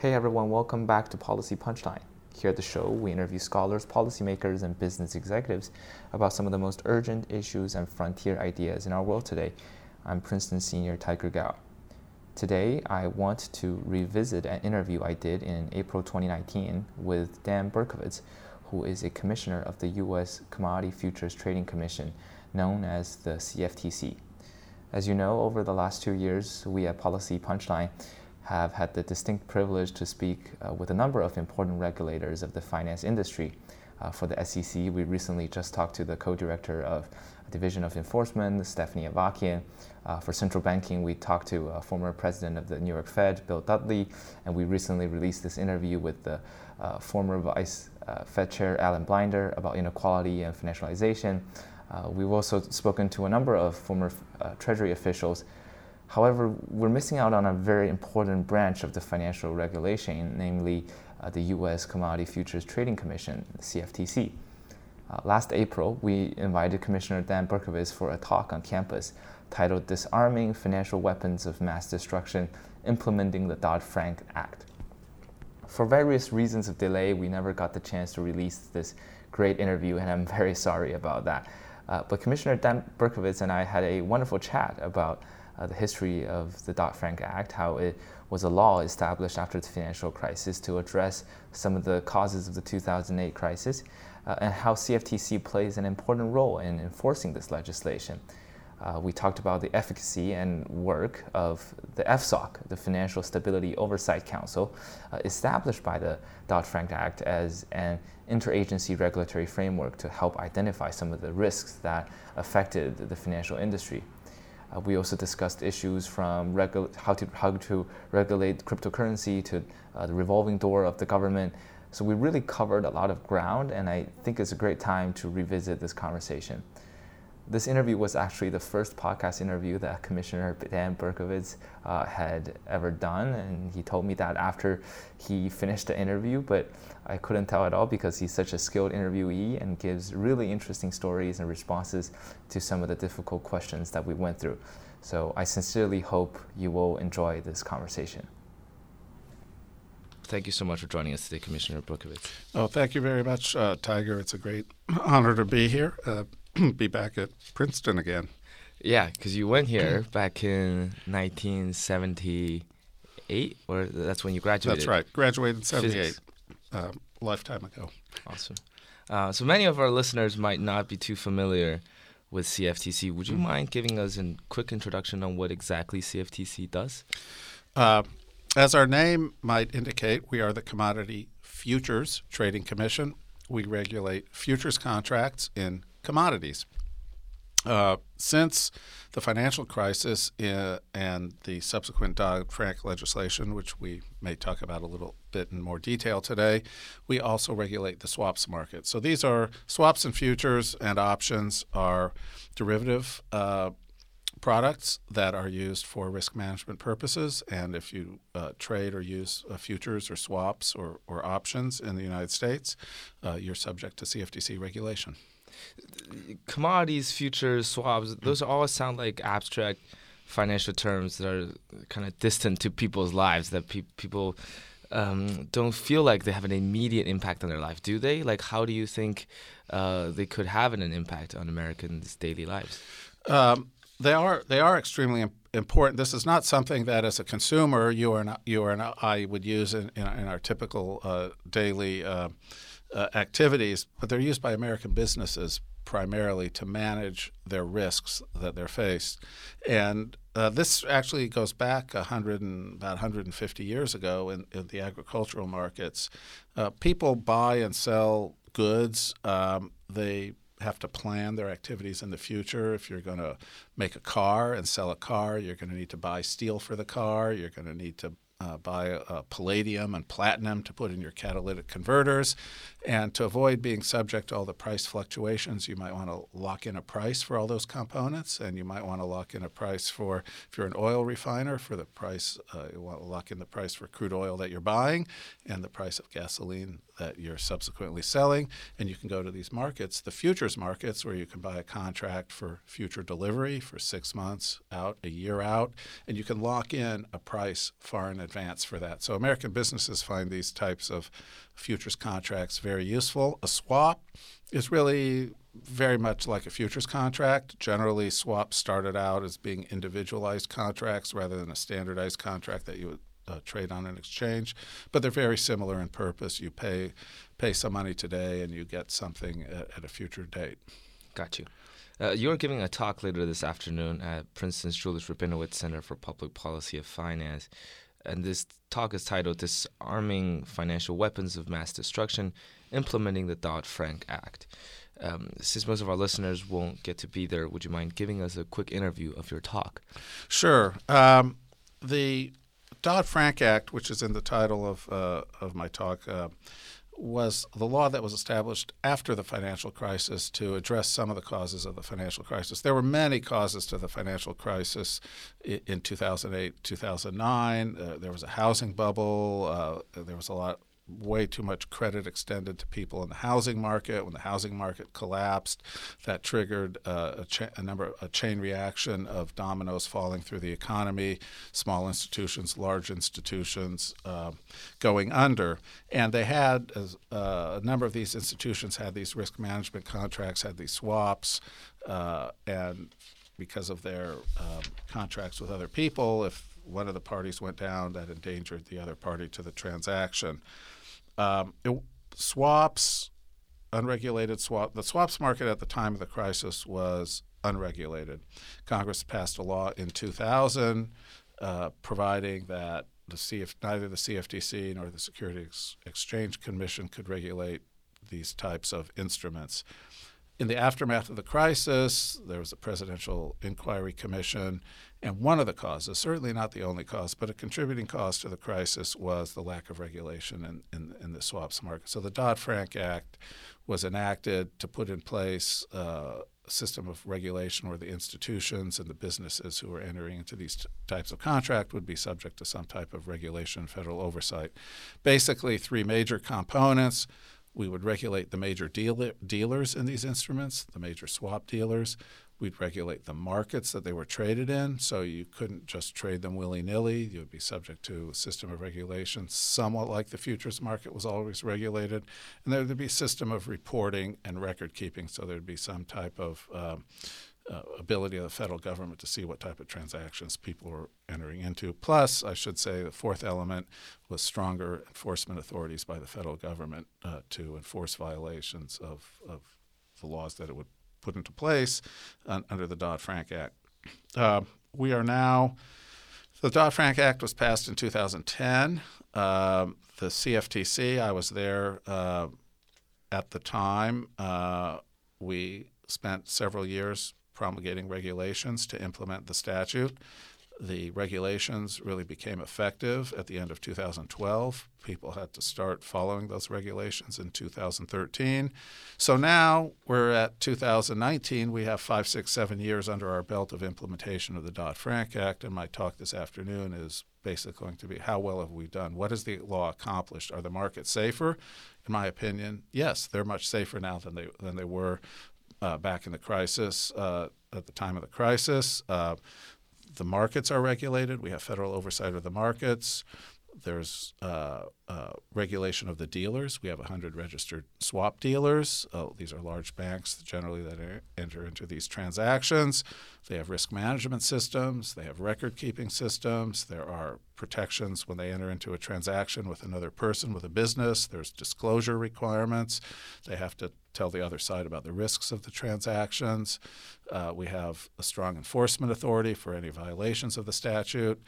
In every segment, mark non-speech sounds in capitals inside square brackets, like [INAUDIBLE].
Hey everyone, welcome back to Policy Punchline. Here at the show, we interview scholars, policymakers, and business executives about some of the most urgent issues and frontier ideas in our world today. I'm Princeton senior Tiger Gao. Today, I want to revisit an interview I did in April 2019 with Dan Berkovitz, who is a commissioner of the U.S. Commodity Futures Trading Commission, known as the CFTC. As you know, over the last two years, we at Policy Punchline have had the distinct privilege to speak uh, with a number of important regulators of the finance industry. Uh, for the SEC, we recently just talked to the co-director of Division of Enforcement, Stephanie Avakian. Uh, for central banking, we talked to uh, former president of the New York Fed, Bill Dudley, and we recently released this interview with the uh, former vice uh, Fed Chair Alan Blinder about inequality and financialization. Uh, we've also spoken to a number of former uh, Treasury officials. However, we're missing out on a very important branch of the financial regulation, namely the U.S. Commodity Futures Trading Commission, CFTC. Uh, last April, we invited Commissioner Dan Berkovitz for a talk on campus titled Disarming Financial Weapons of Mass Destruction Implementing the Dodd Frank Act. For various reasons of delay, we never got the chance to release this great interview, and I'm [LAUGHS] very sorry about that. Uh, but Commissioner Dan Berkovitz and I had a wonderful chat about uh, the history of the Dodd Frank Act, how it was a law established after the financial crisis to address some of the causes of the 2008 crisis, uh, and how CFTC plays an important role in enforcing this legislation. Uh, we talked about the efficacy and work of the FSOC, the Financial Stability Oversight Council, uh, established by the Dodd Frank Act as an interagency regulatory framework to help identify some of the risks that affected the financial industry. Uh, we also discussed issues from regu- how, to, how to regulate cryptocurrency to uh, the revolving door of the government so we really covered a lot of ground, and I think it's a great time to revisit this conversation. This interview was actually the first podcast interview that Commissioner Dan Berkovitz uh, had ever done, and he told me that after he finished the interview, but I couldn't tell at all because he's such a skilled interviewee and gives really interesting stories and responses to some of the difficult questions that we went through. So I sincerely hope you will enjoy this conversation. Thank you so much for joining us today, Commissioner Berkovitz. Oh, thank you very much, uh, Tiger. It's a great [CLEARS THROAT] honor to be here, uh, [CLEARS THROAT] be back at Princeton again. Yeah, because you went here [CLEARS THROAT] back in 1978, or that's when you graduated. That's right. Graduated in 78, uh, lifetime ago. Awesome. Uh, so many of our listeners might not be too familiar with CFTC. Would you mm-hmm. mind giving us a quick introduction on what exactly CFTC does? Uh, as our name might indicate, we are the Commodity Futures Trading Commission. We regulate futures contracts in commodities. Uh, since the financial crisis uh, and the subsequent Dodd Frank legislation, which we may talk about a little bit in more detail today, we also regulate the swaps market. So these are swaps and futures and options are derivative uh, products that are used for risk management purposes. And if you uh, trade or use uh, futures or swaps or, or options in the United States, uh, you're subject to CFTC regulation. Commodities, futures, swaps, those all sound like abstract financial terms that are kind of distant to people's lives that pe- people um, don't feel like they have an immediate impact on their life, do they? Like, how do you think uh, they could have an, impact on Americans' daily lives? Um, they are they are extremely important. This is not something that, as a consumer, you or not, you or I would use in, in, in our typical uh, daily uh, uh, activities, but they're used by American businesses primarily to manage their risks that they're faced. And uh, this actually goes back 100 and, about 150 years ago in, in the agricultural markets. Uh, people buy and sell goods. Um, they have to plan their activities in the future. If you're going to make a car and sell a car, you're going to need to buy steel for the car. You're going to need to uh, buy uh, palladium and platinum to put in your catalytic converters. And to avoid being subject to all the price fluctuations, you might want to lock in a price for all those components. And you might want to lock in a price for, if you're an oil refiner, for the price, uh, you want to lock in the price for crude oil that you're buying and the price of gasoline that you're subsequently selling. And you can go to these markets, the futures markets, where you can buy a contract for future delivery for six months out, a year out, and you can lock in a price far in advance for that. So American businesses find these types of futures contracts very useful. A swap is really very much like a futures contract. Generally, swaps started out as being individualized contracts rather than a standardized contract that you would uh, trade on an exchange, but they're very similar in purpose. You pay pay some money today, and you get something at, at a future date. Got you. Uh, you're giving a talk later this afternoon at Princeton's Julis Rabinowitz Center for Public Policy of Finance. And this talk is titled Disarming Financial Weapons of Mass Destruction Implementing the Dodd Frank Act. Um, since most of our listeners won't get to be there, would you mind giving us a quick interview of your talk? Sure. Um, the Dodd Frank Act, which is in the title of, uh, of my talk, uh, was the law that was established after the financial crisis to address some of the causes of the financial crisis. There were many causes to the financial crisis in 2008, 2009. Uh, there was a housing bubble. Uh, there was a lot way too much credit extended to people in the housing market. When the housing market collapsed, that triggered uh, a, cha- a, number a chain reaction of dominoes falling through the economy, small institutions, large institutions uh, going under. And they had uh, a number of these institutions had these risk management contracts, had these swaps, uh, and because of their um, contracts with other people, if one of the parties went down, that endangered the other party to the transaction. Um, it, swaps, unregulated swap. The swaps market at the time of the crisis was unregulated. Congress passed a law in 2000 uh, providing that the CF, neither the CFTC nor the Securities Exchange Commission could regulate these types of instruments. In the aftermath of the crisis, there was a presidential inquiry commission, and one of the causes, certainly not the only cause, but a contributing cause to the crisis was the lack of regulation in, in, in the swaps market. So the Dodd Frank Act was enacted to put in place uh, a system of regulation where the institutions and the businesses who were entering into these t- types of contract would be subject to some type of regulation, federal oversight. Basically, three major components we would regulate the major dealer, dealers in these instruments, the major swap dealers. We'd regulate the markets that they were traded in, so you couldn't just trade them willy nilly. You would be subject to a system of regulation, somewhat like the futures market was always regulated. And there would be a system of reporting and record keeping, so there'd be some type of um, uh, ability of the federal government to see what type of transactions people were entering into. Plus, I should say, the fourth element was stronger enforcement authorities by the federal government uh, to enforce violations of, of the laws that it would put into place uh, under the Dodd Frank Act. Uh, we are now, the Dodd Frank Act was passed in 2010. Um, the CFTC, I was there uh, at the time. Uh, we spent several years promulgating regulations to implement the statute. The regulations really became effective at the end of 2012. People had to start following those regulations in 2013. So now we're at 2019. We have five, six, seven years under our belt of implementation of the Dodd Frank Act. And my talk this afternoon is basically going to be how well have we done? What has the law accomplished? Are the markets safer? In my opinion, yes, they're much safer now than they than they were uh, back in the crisis, uh, at the time of the crisis. Uh, the markets are regulated. We have federal oversight of the markets. There's uh, uh, regulation of the dealers. We have 100 registered swap dealers. Uh, these are large banks generally that are, enter into these transactions. They have risk management systems. They have record keeping systems. There are protections when they enter into a transaction with another person, with a business. There's disclosure requirements. They have to tell the other side about the risks of the transactions. Uh, we have a strong enforcement authority for any violations of the statute.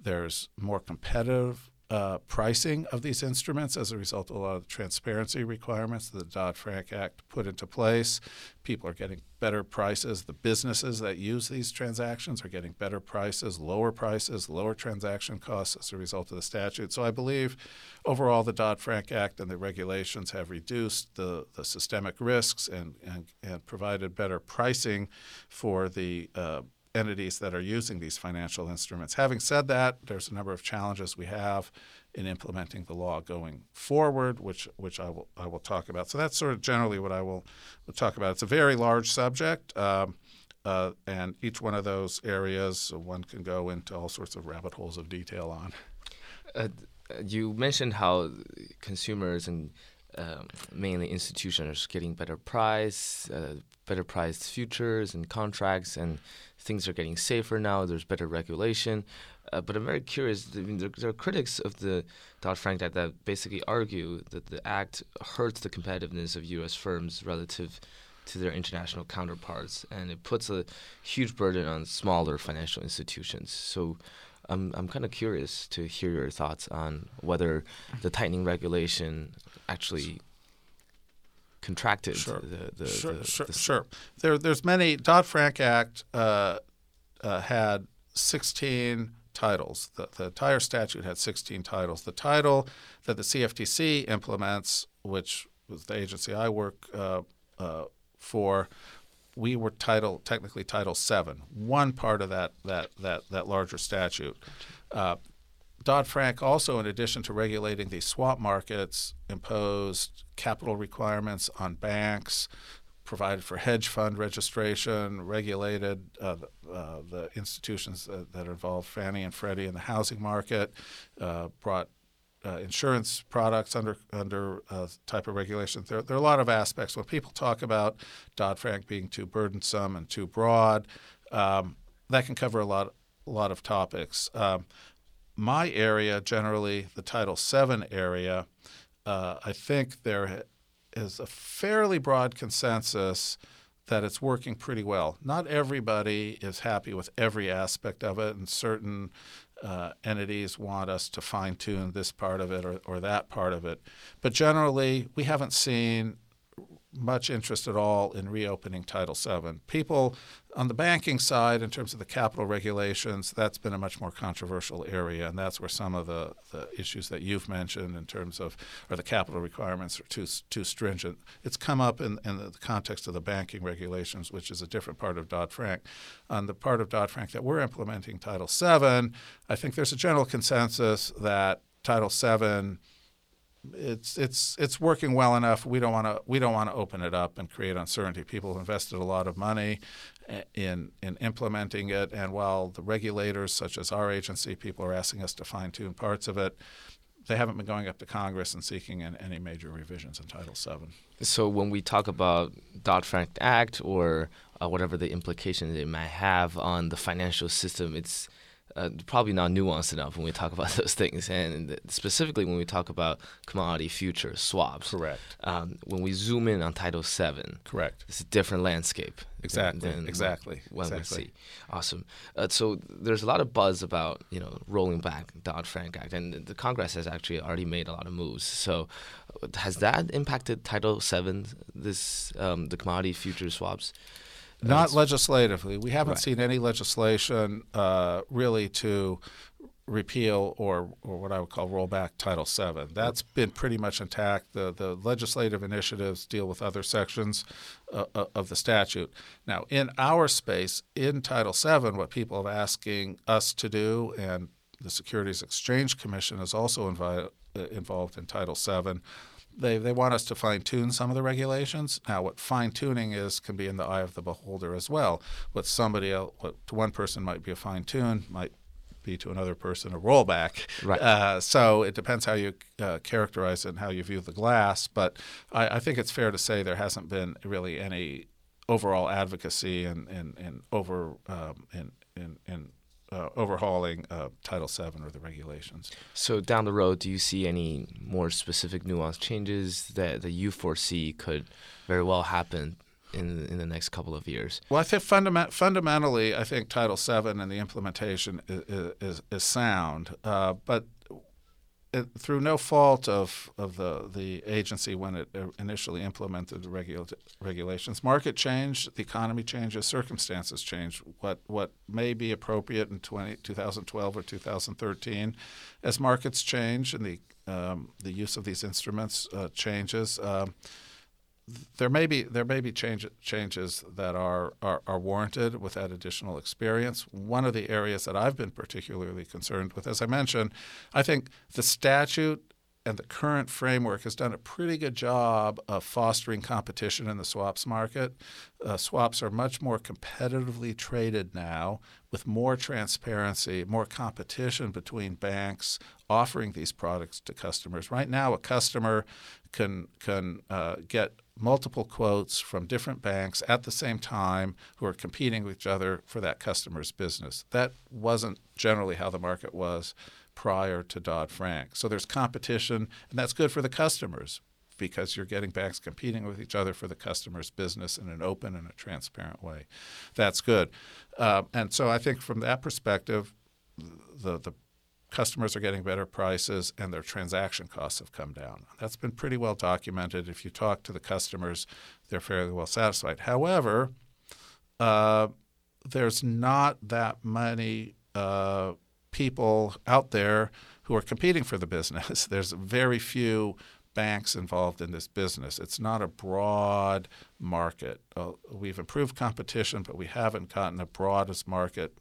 There's more competitive uh, pricing of these instruments as a result of a lot of the transparency requirements that the Dodd Frank Act put into place. People are getting better prices. The businesses that use these transactions are getting better prices, lower prices, lower transaction costs as a result of the statute. So I believe overall the Dodd Frank Act and the regulations have reduced the, the systemic risks and, and, and provided better pricing for the uh, entities that are using these financial instruments. Having said that, there's a number of challenges we have in implementing the law going forward, which which I will I will talk about. So that's sort of generally what I will, will talk about. It's a very large subject. Um, uh, and each one of those areas, one can go into all sorts of rabbit holes of detail on. Uh, you mentioned how consumers and um, mainly institutions are getting better price, uh, better priced futures and contracts, and things are getting safer now. There's better regulation. Uh, but I'm very curious. I mean, there, there, are critics of the Dodd Frank Act that basically argue that the act hurts the competitiveness of U.S. firms relative to their international counterparts, and it puts a huge burden on smaller financial institutions. So. I'm, I'm kind of curious to hear your thoughts on whether the tightening regulation actually contracted sure. the, the, sure, the, sure, the sure. There, there's many. Dodd Frank Act uh, uh, had 16 titles. The, the entire statute had 16 titles. The title that the CFTC implements, which was the agency I work uh, uh, for, we were title technically Title Seven, one part of that that that that larger statute. Dodd Frank also, in addition to regulating the swap markets, imposed capital requirements on banks, provided for hedge fund registration, regulated uh, uh, the institutions that, that involve Fannie and Freddie in the housing market, uh, brought uh, insurance products under under uh, type of regulation. There, there, are a lot of aspects. When people talk about Dodd Frank being too burdensome and too broad, um, that can cover a lot a lot of topics. Um, my area, generally the Title VII area, uh, I think there is a fairly broad consensus that it's working pretty well. Not everybody is happy with every aspect of it, and certain uh, entities want us to fine tune this part of it or, or that part of it. But generally, we haven't seen much interest at all in reopening Title VII. People on the banking side, in terms of the capital regulations, that's been a much more controversial area, and that's where some of the, the issues that you've mentioned in terms of, or the capital requirements are too too stringent. It's come up in, in the context of the banking regulations, which is a different part of Dodd Frank. On the part of Dodd Frank that we're implementing, Title VII, I think there's a general consensus that Title VII it's it's it's working well enough. We don't want to we don't want to open it up and create uncertainty. People have invested a lot of money eh, in in implementing it, and while the regulators, such as our agency, people are asking us to fine tune parts of it. They haven't been going up to Congress and seeking an, any major revisions in Title VII. So when we talk about Dodd Frank Act or uh, whatever the implications it might have on the financial system, it's uh, probably not nuanced enough when we talk about [LAUGHS] those things, and specifically when we talk about commodity futures swaps. Correct. Um, when we zoom in on Title Seven, correct, it's a different landscape. Exactly. Than, than exactly. What exactly. we see. Awesome. Uh, so there's a lot of buzz about you know rolling back Dodd Frank Act, and the Congress has actually already made a lot of moves. So uh, has that impacted Title Seven? This um, the commodity futures swaps. Not legislatively. We haven't Right. seen any legislation uh, really to repeal or, or what I would call roll back Title VII. That's been pretty much intact. The, the legislative initiatives deal with other sections uh, uh, of the statute. Now, in our space, in Title VII, what people are asking us to do, and the Securities Exchange Commission is also invi- uh, involved in Title VII, they, they want us to fine tune some of the regulations. Now, what fine tuning is can be in the eye of the beholder as well. What somebody else, what to one person might be a fine tune, might be to another person a rollback. Right. Uh, so it depends how you uh, characterize it and how you view the glass. But I, I think it's fair to say there hasn't been really any overall advocacy and and, and over um, in in, in uh, overhauling uh, Title VII or the regulations. So down the road, do you see any more specific nuanced changes that, that you foresee could very well happen in in the next couple of years? Well, I think fundament, fundamentally, I think Title VII and the implementation is, is, is sound, uh, but it, through no fault of, of the, the agency when it uh, initially implemented the regula- regulations, market changed, the economy changes, circumstances change. What what may be appropriate in 20, 2012 or 2013, as markets change and the um, the use of these instruments uh, changes. Um, there may be there may be change, changes that are, are, are warranted with that additional experience. One of the areas that I've been particularly concerned with, as I mentioned, I think the statute and the current framework has done a pretty good job of fostering competition in the swaps market. Uh, swaps are much more competitively traded now with more transparency, more competition between banks, offering these products to customers. Right now, a customer can can uh, get multiple quotes from different banks at the same time who are competing with each other for that customer's business. That wasn't generally how the market was prior to Dodd Frank. So there's competition, and that's good for the customers because you're getting banks competing with each other for the customer's business in an open and a transparent way. That's good. Uh, and so I think from that perspective, the, the customers are getting better prices and their transaction costs have come down. That's been pretty well documented. If you talk to the customers, they're fairly well satisfied. However, uh, there's not that many uh, people out there who are competing for the business. [LAUGHS] There's very few banks involved in this business. It's not a broad market. Uh, we've improved competition, but we haven't gotten a broad as market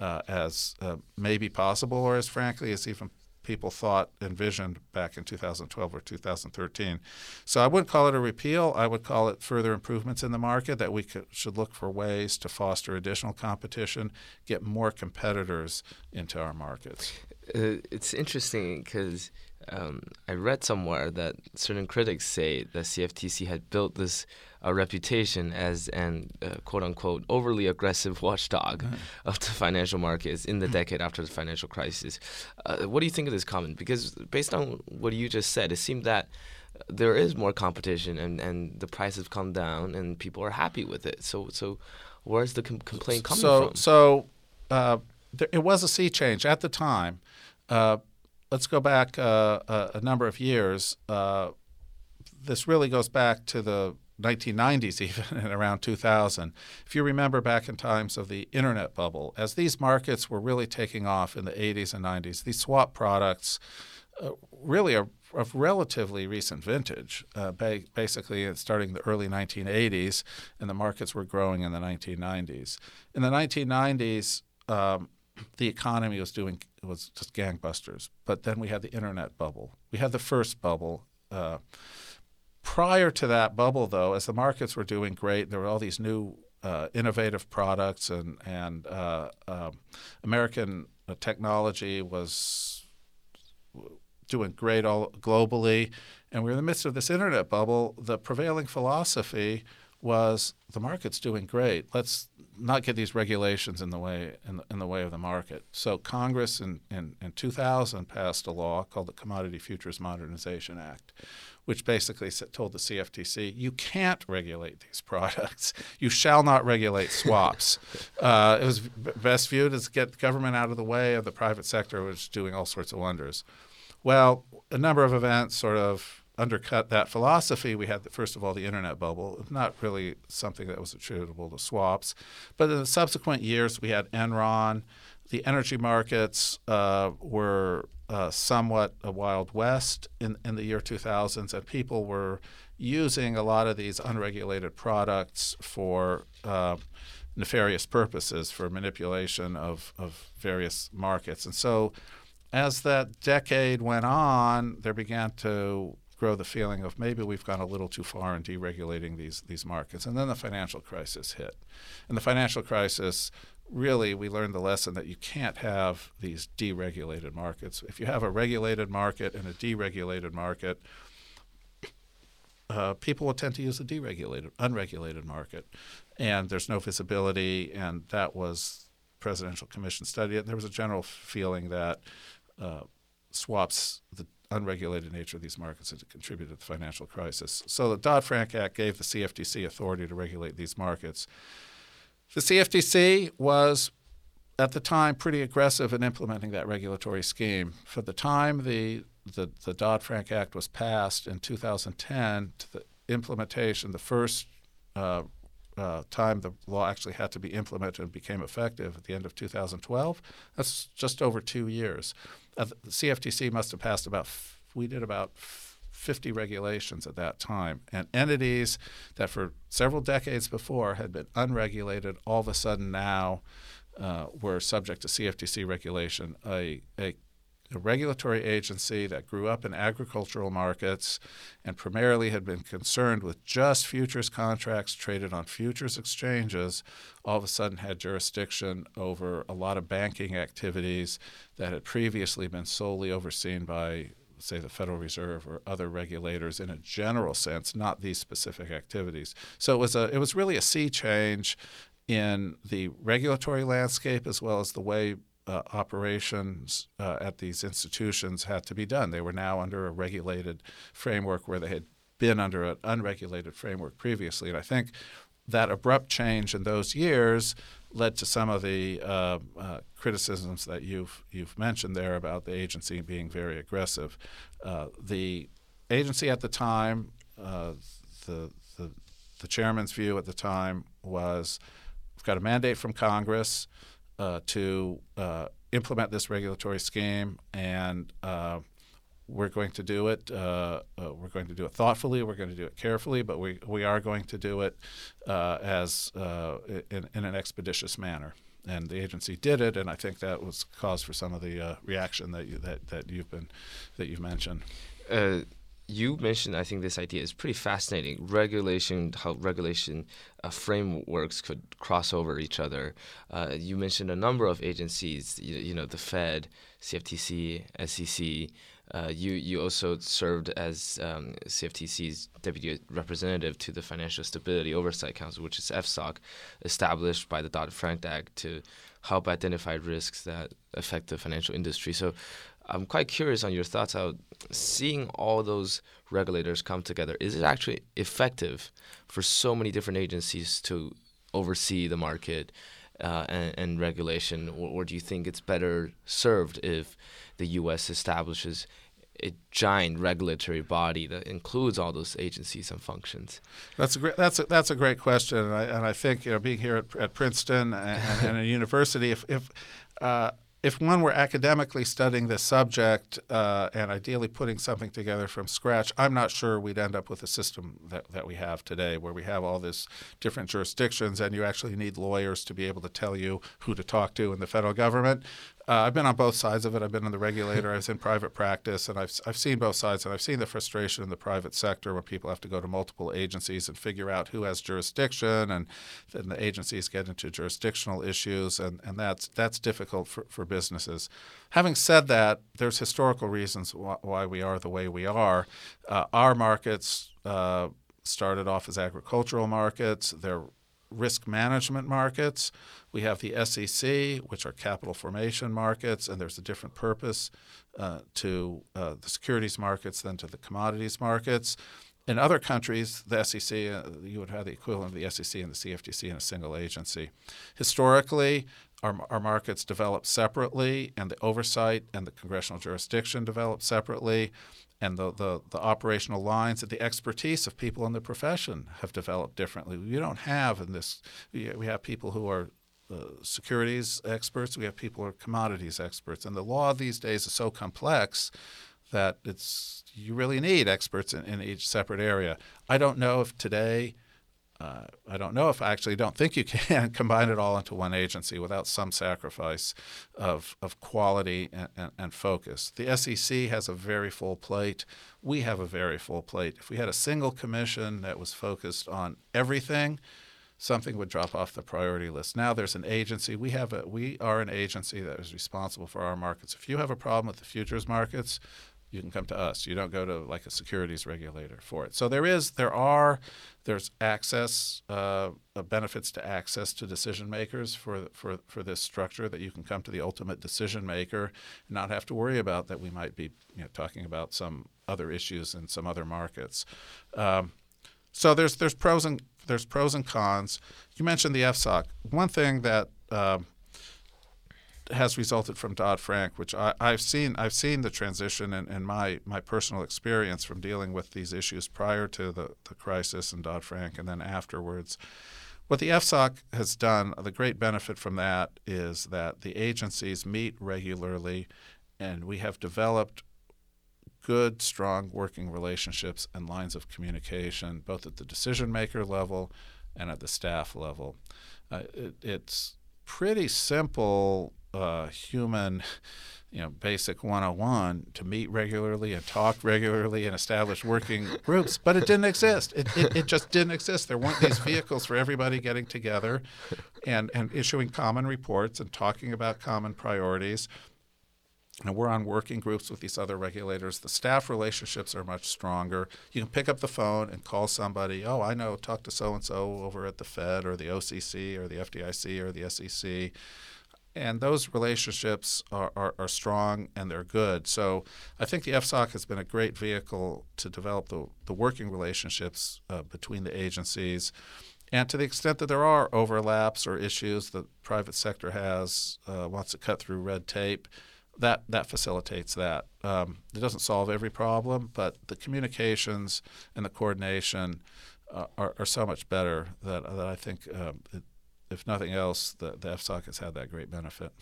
uh, as uh, may be possible, or as frankly as even people thought envisioned back in 2012 or 2013. So I wouldn't call it a repeal. I would call it further improvements in the market that we could, should look for ways to foster additional competition, get more competitors into our markets. Uh, it's interesting because um, I read somewhere that certain critics say the CFTC had built this uh, reputation as an uh, quote unquote overly aggressive [LAUGHS] watchdog mm. of the financial markets in the decade after the financial crisis. Uh, what do you think of this comment? Because based on what you just said, it seemed that there is more competition and, and the prices come down and people are happy with it. So so where's the com- complaint coming so, from? So uh, there, it was a sea change at the time. Uh, let's go back uh, a, a, number of years. Uh, this really goes back to the 1990s, [LAUGHS] even and around 2000. If you remember back in times of the internet bubble, as these markets were really taking off in the 80s and 90s, these swap products uh, really are of relatively recent vintage, uh, ba- basically starting the early 1980s, and the markets were growing in the 1990s. In the 1990s, um, the economy was doing was just gangbusters. But then we had the internet bubble. We had the first bubble. Uh, prior to that bubble, though, as the markets were doing great, there were all these new uh, innovative products, and and uh, um, American technology was doing great all globally. And we we're in the midst of this internet bubble. The prevailing philosophy was the market's doing great. Let's not get these regulations in the way in the, in the way of the market. So Congress in, in, in 2000 passed a law called the Commodity Futures Modernization Act, which basically told the CFTC you can't regulate these [LAUGHS] products. You shall not regulate swaps. [LAUGHS] uh, it was best viewed as get government out of the way of the private sector, which is doing all sorts of wonders. Well, a number of events sort of undercut that philosophy, we had, the, first of all, the internet bubble, not really something that was attributable to swaps. But in the subsequent years, we had Enron. The energy markets uh, were uh, somewhat a wild west in, in the year 2000s, and people were using a lot of these unregulated products for uh, nefarious purposes, for manipulation of, of various markets. And so as that decade went on, there began to grow the feeling of maybe we've gone a little too far in deregulating these these markets. And then the financial crisis hit. And the financial crisis really we learned the lesson that you can't have these deregulated markets. If you have a regulated market and a deregulated market, uh, people will tend to use the deregulated, unregulated market, and there's no visibility. And that was presidential commission study. And there was a general feeling that uh, swaps the unregulated nature of these markets had contributed to the financial crisis. So the Dodd Frank Act gave the CFTC authority to regulate these markets. The CFTC was at the time pretty aggressive in implementing that regulatory scheme. For the time the the, the Dodd Frank Act was passed in 2010 to the implementation, the first uh, uh, time the law actually had to be implemented and became effective at the end of 2012. That's just over two years. The CFTC must have passed about, we did about 50 regulations at that time. And entities that for several decades before had been unregulated, all of a sudden now uh, were subject to CFTC regulation. A, a a regulatory agency that grew up in agricultural markets and primarily had been concerned with just futures contracts traded on futures exchanges, all of a sudden had jurisdiction over a lot of banking activities that had previously been solely overseen by say the Federal Reserve or other regulators in a general sense, not these specific activities. So it was a it was really a sea change in the regulatory landscape as well as the way uh, operations uh, at these institutions had to be done. They were now under a regulated framework where they had been under an unregulated framework previously. And I think that abrupt change in those years led to some of the uh, uh, criticisms that you've you've mentioned there about the agency being very aggressive. Uh, the agency at the time, uh, the, the the chairman's view at the time was, we've got a mandate from Congress uh, to uh, implement this regulatory scheme, and uh, we're going to do it. Uh, uh, we're going to do it thoughtfully. We're going to do it carefully, but we we are going to do it uh, as in, in, an expeditious manner. And the agency did it, and I think that was cause for some of the reaction that you that, that you've been that you've mentioned you mentioned, I think this idea is pretty fascinating. Regulation, how regulation uh, frameworks could cross over each other. Uh, you mentioned a number of agencies, you, you know, the Fed, CFTC, SEC. Uh, you you also served as um, CFTC's deputy representative to the Financial Stability Oversight Council, which is FSOC, established by the Dodd Frank Act to help identify risks that affect the financial industry. So, I'm quite curious on your thoughts on seeing all those regulators come together. Is it actually effective for so many different agencies to oversee the market uh, and, and, regulation, or, or, do you think it's better served if the U.S. establishes a giant regulatory body that includes all those agencies and functions? That's a great that's a, that's a great question, and I, and I think you know being here at, at Princeton and, and, a [LAUGHS] university, if if uh, if one were academically studying this subject uh, and ideally putting something together from scratch, I'm not sure we'd end up with a system that, that we have today where we have all these different jurisdictions and you actually need lawyers to be able to tell you who to talk to in the federal government. Uh, I've been on both sides of it. I've been in the regulator. I was in private practice, and I've I've seen both sides, and I've seen the frustration in the private sector where people have to go to multiple agencies and figure out who has jurisdiction, and then the agencies get into jurisdictional issues, and, and that's that's difficult for, for businesses. Having said that, there's historical reasons why, why we are the way we are. Uh, our markets uh, started off as agricultural markets. They're risk management markets. We have the SEC, which are capital formation markets, and there's a different purpose uh, to uh, the securities markets than to the commodities markets. In other countries, the SEC, uh, you would have the equivalent of the SEC and the CFTC in a single agency. Historically, our, our markets developed separately, and the oversight and the congressional jurisdiction developed separately and the, the, the, operational lines and the expertise of people in the profession have developed differently. We don't have in this, we have people who are uh, securities experts, we have people who are commodities experts, and the law these days is so complex that it's you really need experts in, in each separate area. I don't know if today uh, I don't know if I actually don't think you can [LAUGHS] combine it all into one agency without some sacrifice of, of quality and, and, and, focus. The SEC has a very full plate. We have a very full plate. If we had a single commission that was focused on everything, something would drop off the priority list. Now there's an agency. We have a we are an agency that is responsible for our markets. If you have a problem with the futures markets, you can come to us. You don't go to like a securities regulator for it. So there is, there are, there's access, uh, benefits to access to decision makers for for for this structure that you can come to the ultimate decision maker and not have to worry about that we might be you know, talking about some other issues in some other markets. Um, so there's there's pros and there's pros and cons. You mentioned the FSOC. One thing that um, has resulted from Dodd Frank, which I, have seen. I've seen the transition in, in, my my personal experience from dealing with these issues prior to the, the crisis and Dodd Frank, and then afterwards. What the FSOC has done, the great benefit from that is that the agencies meet regularly, and we have developed good, strong working relationships and lines of communication, both at the decision maker level and at the staff level. Uh, it, it's pretty simple uh, human you know, basic 101 to meet regularly and talk regularly and establish working groups, but it didn't exist. It, it, it, just didn't exist. There weren't these vehicles for everybody getting together and, and issuing common reports and talking about common priorities. And we're on working groups with these other regulators. The staff relationships are much stronger. You can pick up the phone and call somebody. Oh, I know, talk to so and so over at the Fed or the OCC or the FDIC or the SEC and those relationships are, are, are, strong and they're good. So I think the FSOC has been a great vehicle to develop the, the working relationships uh, between the agencies. And to the extent that there are overlaps or issues the private sector has, uh, wants to cut through red tape, that, that facilitates that. Um, it doesn't solve every problem, but the communications and the coordination uh, are, are so much better that, that I think um, it, if nothing else, the, the FSOC has had that great benefit.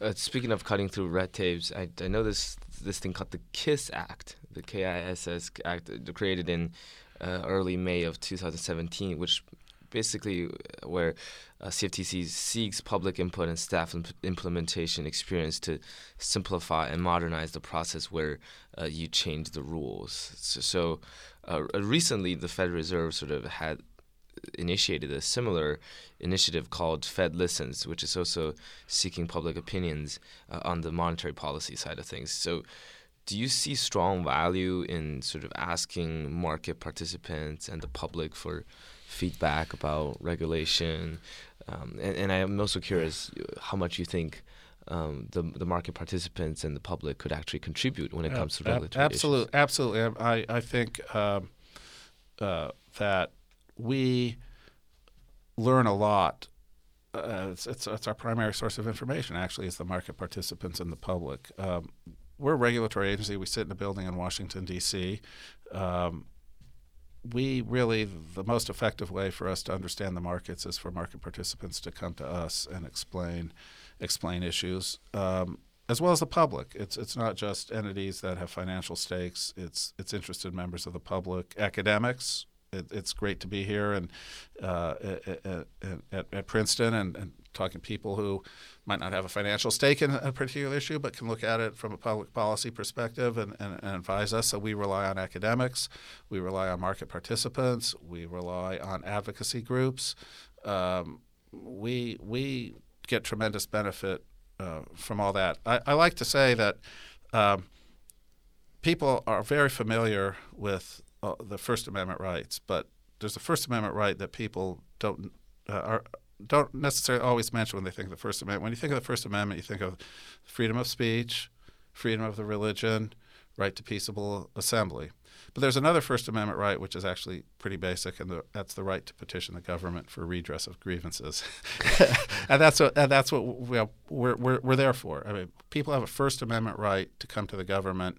Uh, speaking of cutting through red tapes, I, I know this this thing called the KISS Act, the K-I-S-S Act, uh, created in uh, early May of 2017, which basically uh, where uh, CFTC seeks public input and staff imp- implementation experience to simplify and modernize the process where uh, you change the rules. So, so uh, recently, the Federal Reserve sort of had initiated a similar initiative called Fed Listens, which is also seeking public opinions uh, on the monetary policy side of things. So, do you see strong value in sort of asking market participants and the public for feedback about regulation? Um, and, and, I am also curious how much you think. Um, the the market participants and the public could actually contribute when it comes to regulatory absolutely, issues. Absolutely, I I think um, uh, that we learn a lot. Uh, it's, it's, it's, our primary source of information, actually, is the market participants and the public. Um, we're a regulatory agency. We sit in a building in Washington, D.C. Um, we really, the most effective way for us to understand the markets is for market participants to come to us and explain explain issues. Um, as well as the public. It's it's not just entities that have financial stakes. It's it's interested members of the public, academics, it, it's great to be here and uh, at, at, at, Princeton and, and, talking to people who might not have a financial stake in a particular issue, but can look at it from a public policy perspective and, and, and advise us. So we rely on academics, we rely on market participants, we rely on advocacy groups. Um, we we get tremendous benefit uh, from all that. I, I, like to say that. Um, people are very familiar with uh, the First Amendment rights, but there's a First Amendment right that people don't uh, are don't necessarily always mention when they think of the First Amendment. When you think of the First Amendment, you think of freedom of speech, freedom of the religion, right to peaceable assembly. But there's another First Amendment right, which is actually pretty basic, and the, that's the right to petition the government for redress of grievances. [LAUGHS] and that's what and that's what we are, we're, we're, we're there for. I mean, people have a First Amendment right to come to the government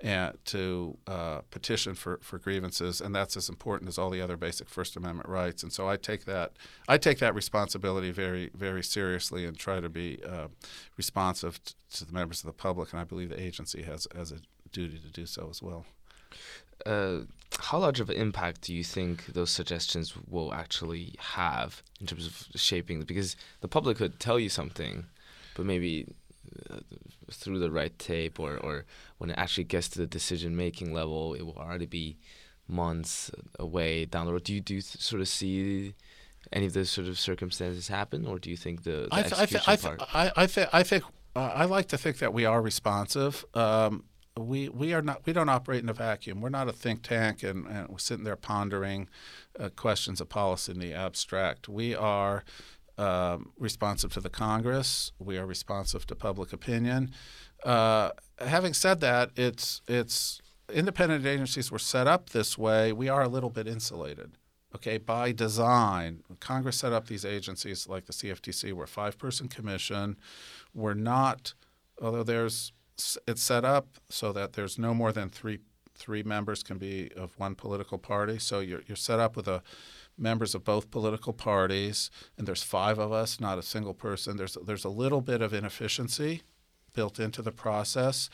and to uh, petition for, for grievances, and that's as important as all the other basic First Amendment rights. And so I take that I take that responsibility very very seriously and try to be uh, responsive t- to the members of the public, and I believe the agency has has a duty to do so as well. Uh, how large of an impact do you think those suggestions will actually have in terms of shaping? Because the public could tell you something, but maybe uh, through the right tape or, or when it actually gets to the decision making level, it will already be months away down the road. Do you do you th- sort of see any of those sort of circumstances happen, or do you think the, the I th- execution I th- part? I, th- I, I, th- I think uh, I like to think that we are responsive. Um, we we are not we don't operate in a vacuum. We're not a think tank and, and we're sitting there pondering uh, questions of policy in the abstract. We are um, responsive to the Congress. We are responsive to public opinion. Uh, having said that, it's it's independent agencies were set up this way. We are a little bit insulated. Okay, by design, Congress set up these agencies like the CFTC. We're a five-person commission. We're not, although there's it's set up so that there's no more than three three members can be of one political party. So you're you're set up with a members of both political parties, and there's five of us, not a single person. There's there's a little bit of inefficiency built into the process,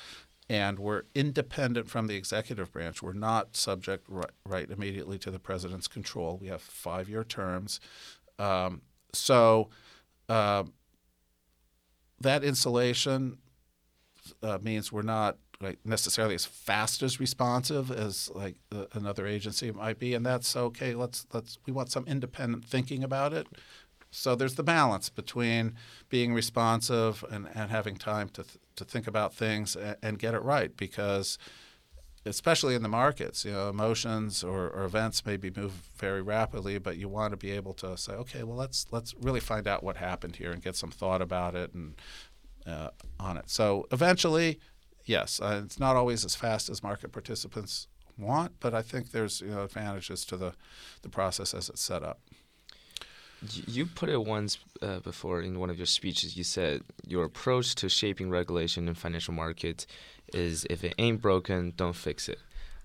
and we're independent from the executive branch. We're not subject right, right immediately to the president's control. We have five-year terms, um, so. Uh, that insulation uh, means we're not like necessarily as fast as responsive as like another agency might be, and that's okay. Let's let's we want some independent thinking about it. So there's the balance between being responsive and, and having time to th- to think about things and, and get it right because especially in the markets, you know, emotions or, or, events maybe move very rapidly, but you want to be able to say, okay, well, let's let's really find out what happened here and get some thought about it and uh, on it. So eventually, yes, uh, it's not always as fast as market participants want, but I think there's you know advantages to the the process as it's set up. You put it once uh, before in one of your speeches. You said your approach to shaping regulation in financial markets is if it ain't broken, don't fix it.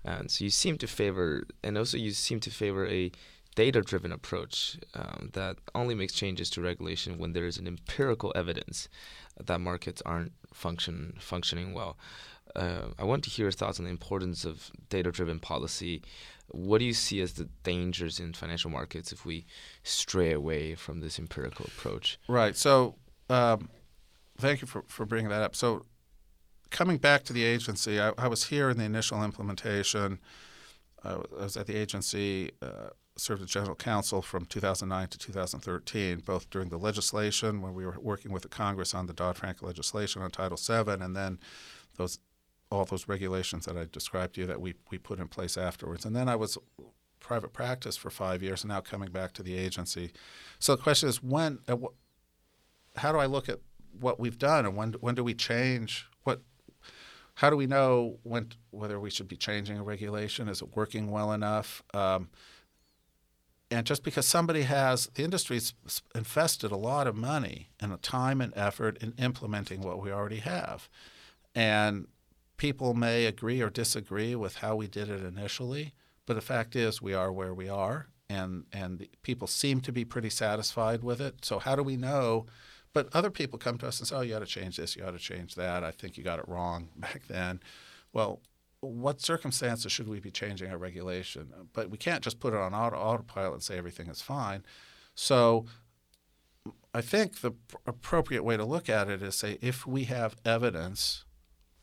And so you seem to favor, and also you seem to favor a data-driven approach um, that only makes changes to regulation when there is an empirical evidence that markets aren't function functioning well. Uh, I want to hear your thoughts on the importance of data-driven policy what do you see as the dangers in financial markets if we stray away from this empirical approach? Right. So, um, thank you for, for bringing that up. So, coming back to the agency, I, I was here in the initial implementation. I was at the agency, uh, served as general counsel from 2009 to 2013, both during the legislation when we were working with the Congress on the Dodd Frank legislation on Title VII, and then those all those regulations that I described to you that we, we put in place afterwards. And then I was private practice for five years and now coming back to the agency. So the question is when, uh, how do I look at what we've done and when, when do we change? What, how do we know when, whether we should be changing a regulation? Is it working well enough? Um, and just because somebody has, the industry's invested a lot of money and time and effort in implementing what we already have. And people may agree or disagree with how we did it initially, but the fact is we are where we are, and and people seem to be pretty satisfied with it. So how do we know? But other people come to us and say, "Oh, you ought to change this. You ought to change that. I think you got it wrong [LAUGHS] back then." Well, what circumstances should we be changing our regulation? But we can't just put it on auto, autopilot and say everything is fine. So I think the appropriate way to look at it is say if we have evidence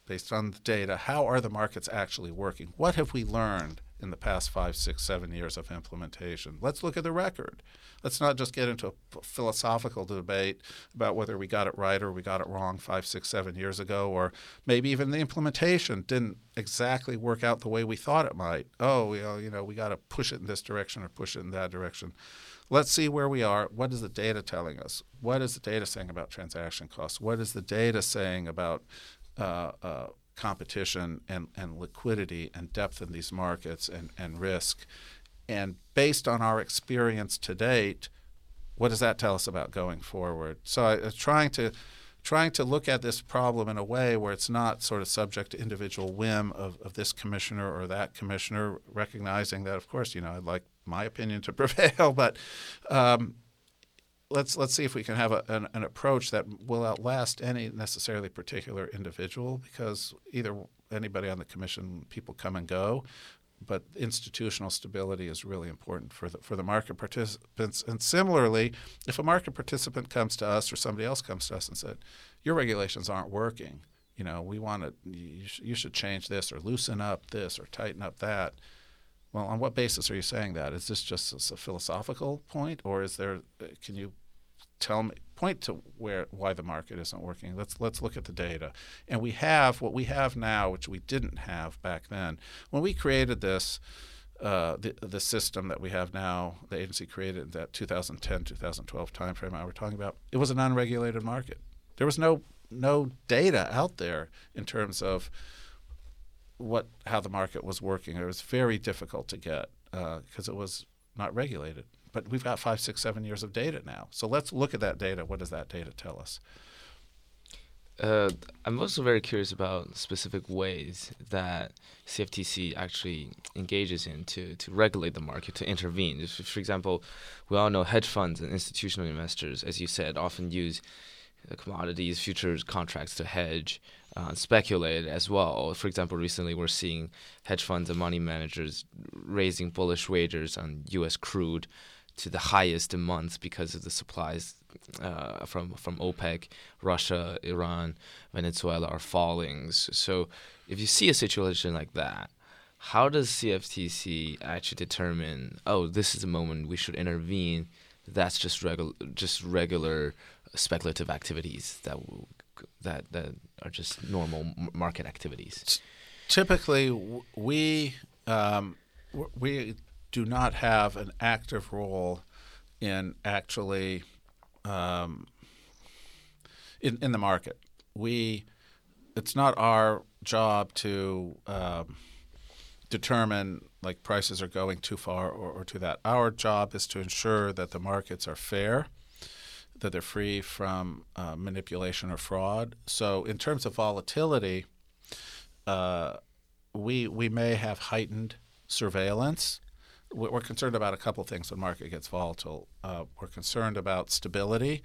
based on the data, how are the markets actually working? What have we learned in the past five, six, seven years of implementation? Let's look at the record. Let's not just get into a philosophical debate about whether we got it right or we got it wrong five, six, seven years ago, or maybe even the implementation didn't exactly work out the way we thought it might. Oh, you know, you know we got to push it in this direction or push it in that direction. Let's see where we are. What is the data telling us? What is the data saying about transaction costs? What is the data saying about uh, uh, competition and, and liquidity and depth in these markets and, and risk. And based on our experience to date, what does that tell us about going forward? So I, trying to trying to look at this problem in a way where it's not sort of subject to individual whim of, of this commissioner or that commissioner, recognizing that, of course, you know, I'd like my opinion to [LAUGHS] prevail, but um, let's let's see if we can have a, an, an, approach that will outlast any necessarily particular individual because either anybody on the commission people come and go but institutional stability is really important for the for the market participants. And similarly if a market participant comes to us or somebody else comes to us and said your regulations aren't working. You know we want to you, sh- you should change this or loosen up this or tighten up that well, on what basis are you saying that? Is this just a philosophical point, or is there? Uh, can you tell me point to where why the market isn't working? Let's let's look at the data. And we have what we have now, which we didn't have back then. When we created this. Uh, the the system that we have now, the agency created in that 2010 2012 timeframe I were talking about. It was an unregulated market. There was no no data out there in terms of what how the market was working. It was very difficult to get because uh, it was not regulated. But we've got five, six, seven years of data now. So let's look at that data. What does that data tell us? Uh, I'm also very curious about specific ways that CFTC actually engages in to, to regulate the market, to intervene. If, for example, we all know hedge funds and institutional investors, as you said, often use commodities, futures contracts to hedge, uh, as well. For example, recently we're seeing hedge funds and money managers raising bullish wagers on U.S. crude to the highest in months because of the supplies uh, from from OPEC, Russia, Iran, Venezuela are falling. So if you see a situation like that, how does CFTC actually determine? Oh, this is a moment we should intervene. That's just regular, just regular speculative activities that that that are just normal market activities. Typically, we um, we do not have an active role in actually um, in in the market. We it's not our job to um, determine like prices are going too far or, or to that. Our job is to ensure that the markets are fair, that they're free from uh, manipulation or fraud. So in terms of volatility, uh, we we may have heightened surveillance. We're concerned about a couple things when market gets volatile. Uh, we're concerned about stability,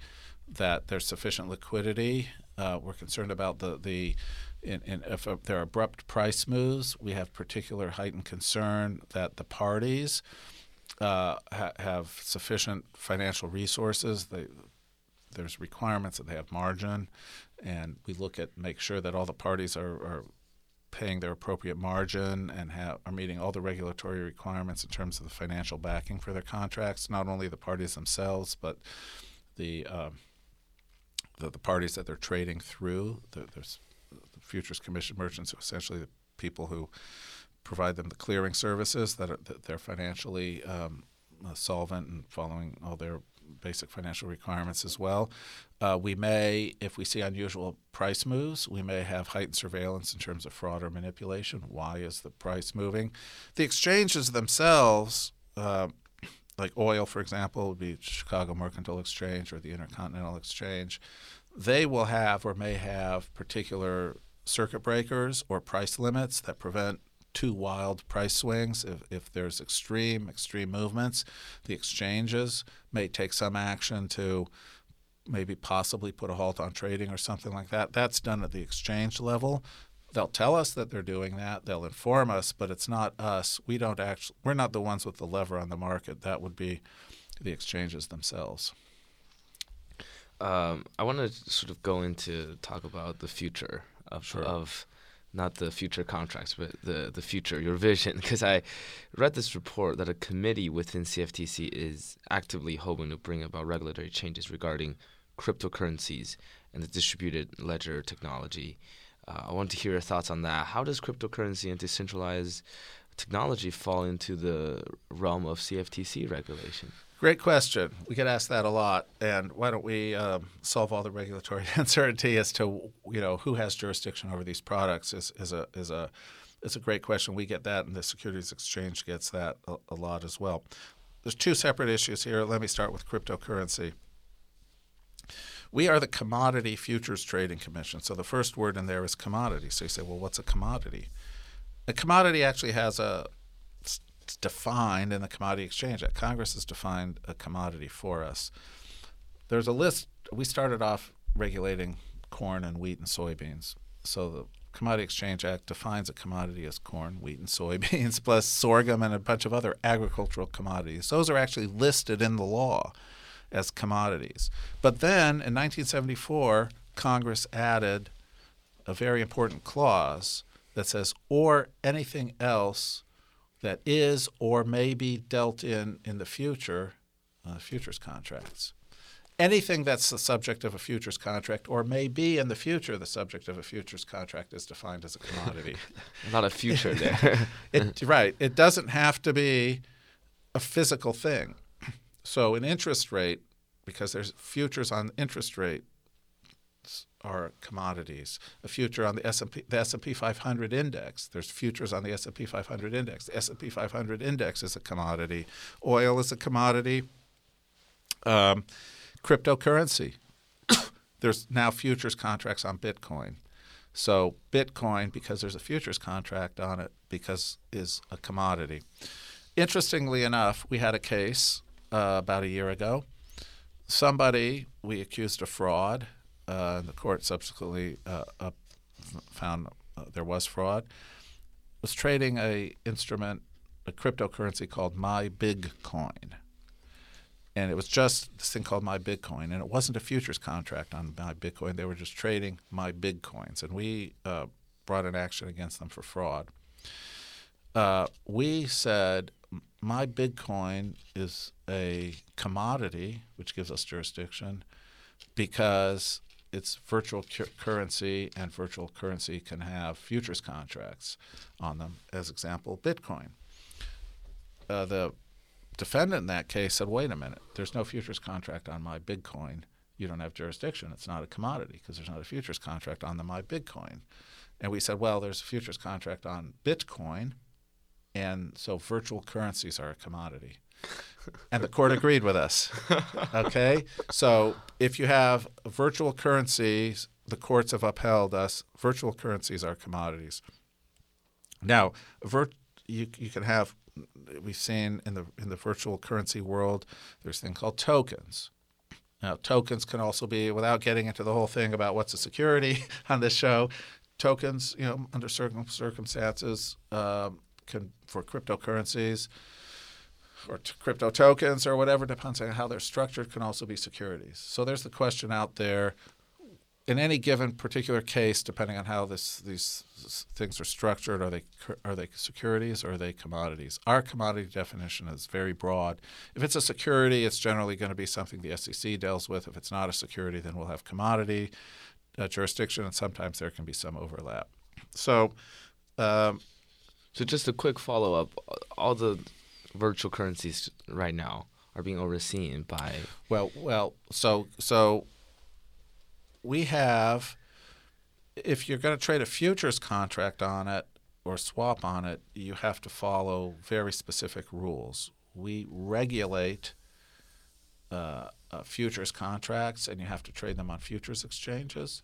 that there's sufficient liquidity. Uh, we're concerned about the the in, in, if there are abrupt price moves, we have particular heightened concern that the parties uh, ha- have sufficient financial resources. They, there's requirements that they have margin, and we look at make sure that all the parties are, are paying their appropriate margin and have, are meeting all the regulatory requirements in terms of the financial backing for their contracts. Not only the parties themselves, but the uh, the, the, parties that they're trading through. The, there's the futures commission merchants, essentially the people who provide them the clearing services that, are, that they're financially um, solvent and following all their basic financial requirements as well. Uh, we may, if we see unusual price moves, we may have heightened surveillance in terms of fraud or manipulation. Why is the price moving? The exchanges themselves, uh, like oil, for example, would be Chicago Mercantile Exchange or the Intercontinental Exchange. They will have or may have particular circuit breakers or price limits that prevent too wild price swings. If, if there's extreme, extreme movements, the exchanges may take some action to maybe possibly put a halt on trading or something like that. That's done at the exchange level. They'll tell us that they're doing that. They'll inform us, but it's not us. We don't actually. We're not the ones with the lever on the market. That would be the exchanges themselves. Um, I want to sort of go into talk about the future of sure. of not the future contracts, but the, the future, your vision. [LAUGHS] Because I read this report that a committee within CFTC is actively hoping to bring about regulatory changes regarding cryptocurrencies and the distributed ledger technology. Uh, I want to hear your thoughts on that. How does cryptocurrency and decentralized technology fall into the realm of CFTC regulation? Great question. We get asked that a lot, and why don't we um, solve all the regulatory [LAUGHS] uncertainty as to you know who has jurisdiction over these products? Is, is a is a it's a great question. We get that, and the Securities Exchange gets that a, a lot as well. There's two separate issues here. Let me start with cryptocurrency. We are the Commodity Futures Trading Commission. So the first word in there is commodity. So you say, well, what's a commodity? A commodity actually has a it's defined in the Commodity Exchange Act. Congress has defined a commodity for us. There's a list. We started off regulating corn and wheat and soybeans. So the Commodity Exchange Act defines a commodity as corn, wheat, and soybeans, [LAUGHS] plus sorghum and a bunch of other agricultural commodities. Those are actually listed in the law as commodities. But then in 1974, Congress added a very important clause that says, or anything else that is or may be dealt in in the future, uh, futures contracts. Anything that's the subject of a futures contract or may be in the future the subject of a futures contract is defined as a commodity. [LAUGHS] Not a future there. [LAUGHS] it, right. It doesn't have to be a physical thing. So an interest rate, because there's futures on interest rate are commodities. A future on the S&P, the S&P 500 index. There's futures on the S&P 500 index. The S&P 500 index is a commodity. Oil is a commodity. Um, cryptocurrency. [COUGHS] there's now futures contracts on Bitcoin. So Bitcoin, because there's a futures contract on it, because is a commodity. Interestingly enough, we had a case uh, about a year ago. Somebody we accused of fraud uh, the court subsequently uh, found uh, there was fraud, was trading a instrument, a cryptocurrency called My Big Coin. and it was just this thing called My Big Coin, and it wasn't a futures contract on My Big Coin. They were just trading My Big Coins, and we uh, brought an action against them for fraud. Uh, we said My Big Coin is a commodity, which gives us jurisdiction, because it's virtual cu- currency, and virtual currency can have futures contracts on them. As example, Bitcoin. Uh, the defendant in that case said, "Wait a minute, there's no futures contract on My Big Coin. You don't have jurisdiction. It's not a commodity because there's not a futures contract on the My Big Coin." And we said, "Well, there's a futures contract on Bitcoin." And so virtual currencies are a commodity. And the court agreed with us. Okay? So if you have virtual currencies, the courts have upheld us. Virtual currencies are commodities. Now, virt- you, you can have, we've seen in the, in the virtual currency world, there's a thing called tokens. Now, tokens can also be, without getting into the whole thing about what's a security [LAUGHS] on this show, tokens, you know, under certain circumstances, um, can for cryptocurrencies or t- crypto tokens or whatever, depends on how they're structured, can also be securities. So there's the question out there. In any given particular case, depending on how this, these things are structured, are they are they securities or are they commodities? Our commodity definition is very broad. If it's a security, it's generally going to be something the SEC deals with. If it's not a security, then we'll have commodity uh, jurisdiction, and sometimes there can be some overlap. So. Um, so just a quick follow up: all the virtual currencies right now are being overseen by. Well, well, so so we have. If you're going to trade a futures contract on it or swap on it, you have to follow very specific rules. We regulate uh, uh, futures contracts, and you have to trade them on futures exchanges.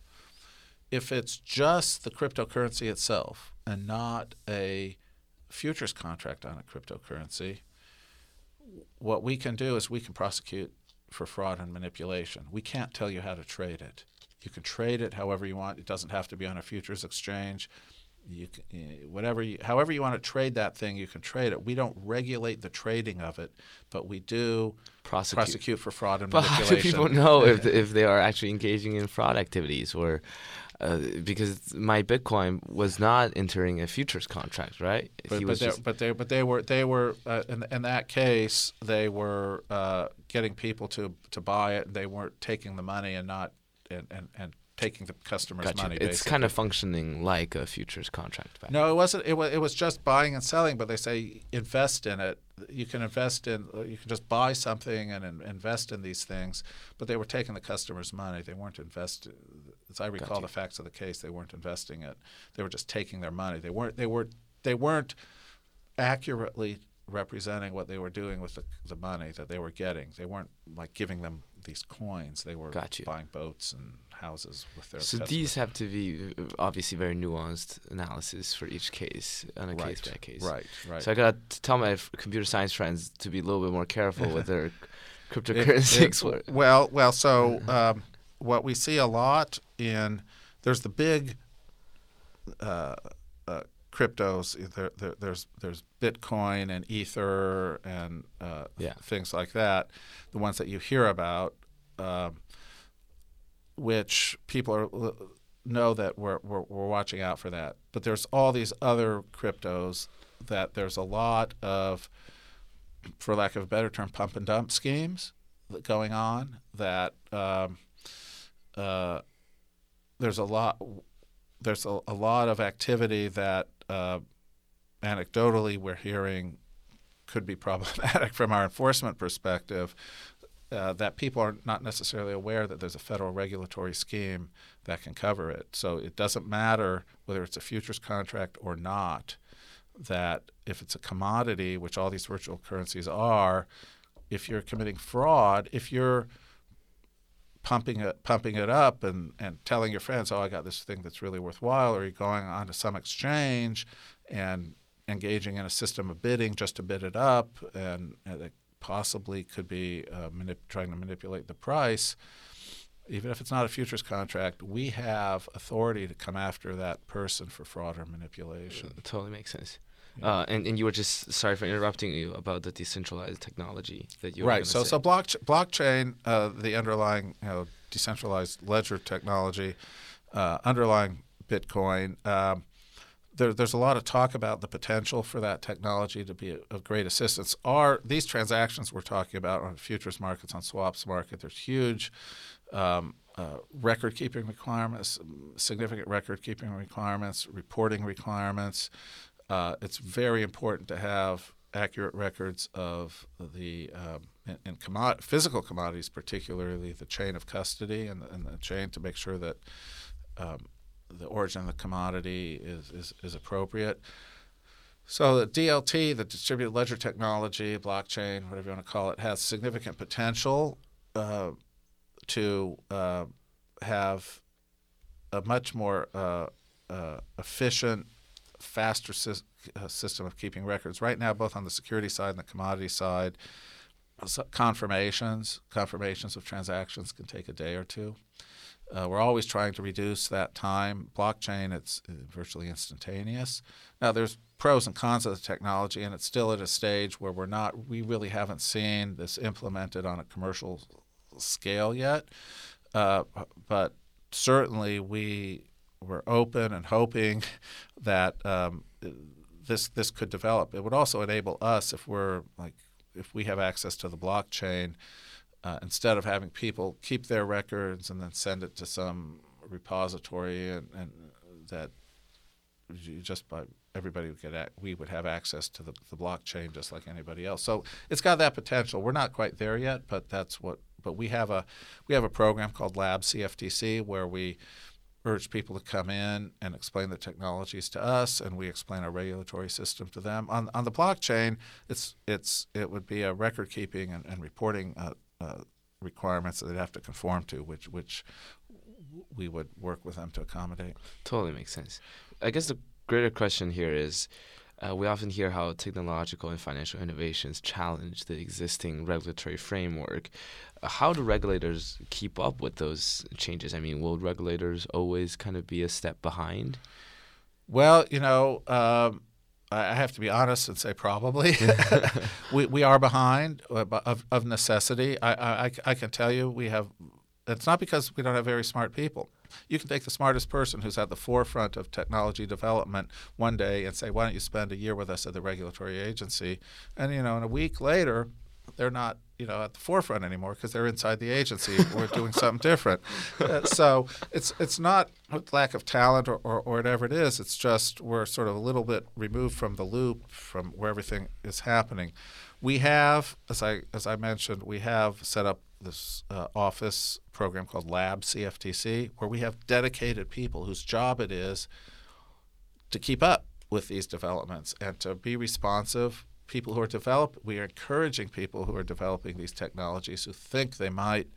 If it's just the cryptocurrency itself and not a futures contract on a cryptocurrency, what we can do is we can prosecute for fraud and manipulation. We can't tell you how to trade it. You can trade it however you want. It doesn't have to be on a futures exchange. You can, eh, whatever you, however you want to trade that thing, you can trade it. We don't regulate the trading of it, but we do prosecute, prosecute for fraud and but manipulation. How do people know if [LAUGHS] if they are actually engaging in fraud activities or uh, because My Big Coin was not entering a futures contract, right? But, but, just... but, they but they were they were uh, in in that case they were uh, getting people to to buy it. They weren't taking the money and not and and, and taking the customer's gotcha. money. It's kind of functioning like a futures contract. Back. No, it wasn't. It was it was just buying and selling. But they say invest in it. You can invest in. You can just buy something and, and invest in these things. But they were taking the customer's money. They weren't investing. As I recall the facts of the case, they weren't investing it. They were just taking their money. They weren't. They were. They weren't accurately representing what they were doing with the, the money that they were getting. They weren't like giving them these coins. They were buying boats and houses with their. So customers. these have to be obviously very nuanced analysis for each case on a right. case by case. Right, right. So I gotta tell my computer science friends to be a little bit more careful with their [LAUGHS] cryptocurrency. [LAUGHS] It, it, well, well, so [LAUGHS] um, what we see a lot in there's the big. Uh, uh, cryptos. There, there, there's there's Bitcoin and Ether and uh, yeah. things like that. The ones that you hear about, um, which people are know that we're, we're we're watching out for that. But there's all these other cryptos that there's a lot of, for lack of a better term, pump and dump schemes going on. That um, uh, there's a lot there's a, a lot of activity that uh, anecdotally we're hearing could be [LAUGHS] problematic from our enforcement perspective. Uh, that people are not necessarily aware that there's a federal regulatory scheme that can cover it. So it doesn't matter whether it's a futures contract or not, that if it's a commodity, which all these virtual currencies are, if you're committing fraud, if you're pumping it pumping it up and, and telling your friends, oh, I got this thing that's really worthwhile, or you're going on to some exchange and engaging in a system of bidding just to bid it up, and, and it possibly could be uh, manip- trying to manipulate the price. Even if it's not a futures contract, we have authority to come after that person for fraud or manipulation. Totally makes sense. Uh, and, and you were just sorry for interrupting you about the decentralized technology that you were right. So say. so block, blockchain, uh, the underlying you know decentralized ledger technology, uh, underlying Bitcoin. Um, there, there's a lot of talk about the potential for that technology to be of great assistance. Are these transactions we're talking about on futures markets, on swaps market? There's huge um, uh, record keeping requirements, significant record keeping requirements, reporting requirements. Uh, it's very important to have accurate records of the um, in commod- physical commodities, particularly the chain of custody and, and the chain to make sure that um, the origin of the commodity is, is, is appropriate. So the DLT, the distributed ledger technology, blockchain, whatever you want to call it, has significant potential uh, to uh, have a much more uh, uh efficient, faster sy- uh, system of keeping records. Right now, both on the security side and the commodity side, confirmations confirmations of transactions can take a day or two. Uh, we're always trying to reduce that time. Blockchain, it's uh, virtually instantaneous. Now, there's pros and cons of the technology, and it's still at a stage where we're not, we really haven't seen this implemented on a commercial scale yet. Uh, but certainly, we were open and hoping [LAUGHS] that um, this this could develop. It would also enable us if we're like if we have access to the blockchain uh, instead of having people keep their records and then send it to some repository and, and that just by everybody would get we would have access to the, the blockchain just like anybody else. So it's got that potential. We're not quite there yet, but that's what. But we have a we have a program called Lab CFTC where we urge people to come in and explain the technologies to us, and we explain our regulatory system to them. On, on the blockchain, it's it's it would be a record keeping and, and reporting uh, uh, requirements that they'd have to conform to, which which we would work with them to accommodate. Totally makes sense. I guess the greater question here is. Uh, we often hear how technological and financial innovations challenge the existing regulatory framework. Uh, how do regulators keep up with those changes? I mean, will regulators always kind of be a step behind? Well, you know, um, I have to be honest and say probably. [LAUGHS] we, we are behind uh, of, of necessity. I, I, I can tell you we have, it's not because we don't have very smart people. You can take the smartest person who's at the forefront of technology development one day and say, why don't you spend a year with us at the regulatory agency? And, you know, in a week later, they're not you know at the forefront anymore because they're inside the agency or doing something different. [LAUGHS] Uh, so it's it's not lack of talent or, or, or, whatever it is. It's just we're sort of a little bit removed from the loop from where everything is happening. We have, as I as I mentioned, we have set up this uh, office program called Lab CFTC, where we have dedicated people whose job it is to keep up with these developments and to be responsive people who are develop. We are encouraging people who are developing these technologies who think they might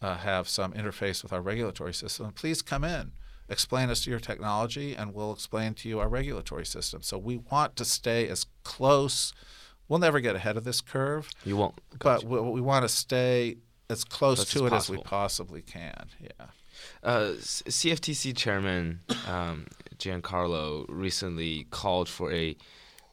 uh, have some interface with our regulatory system. Please come in, explain us to your technology, and we'll explain to you our regulatory system. So we want to stay as close. We'll never get ahead of this curve. You won't. But we, we want to stay as close to it as we possibly can. Yeah. Uh, CFTC Chairman um, Giancarlo recently called for a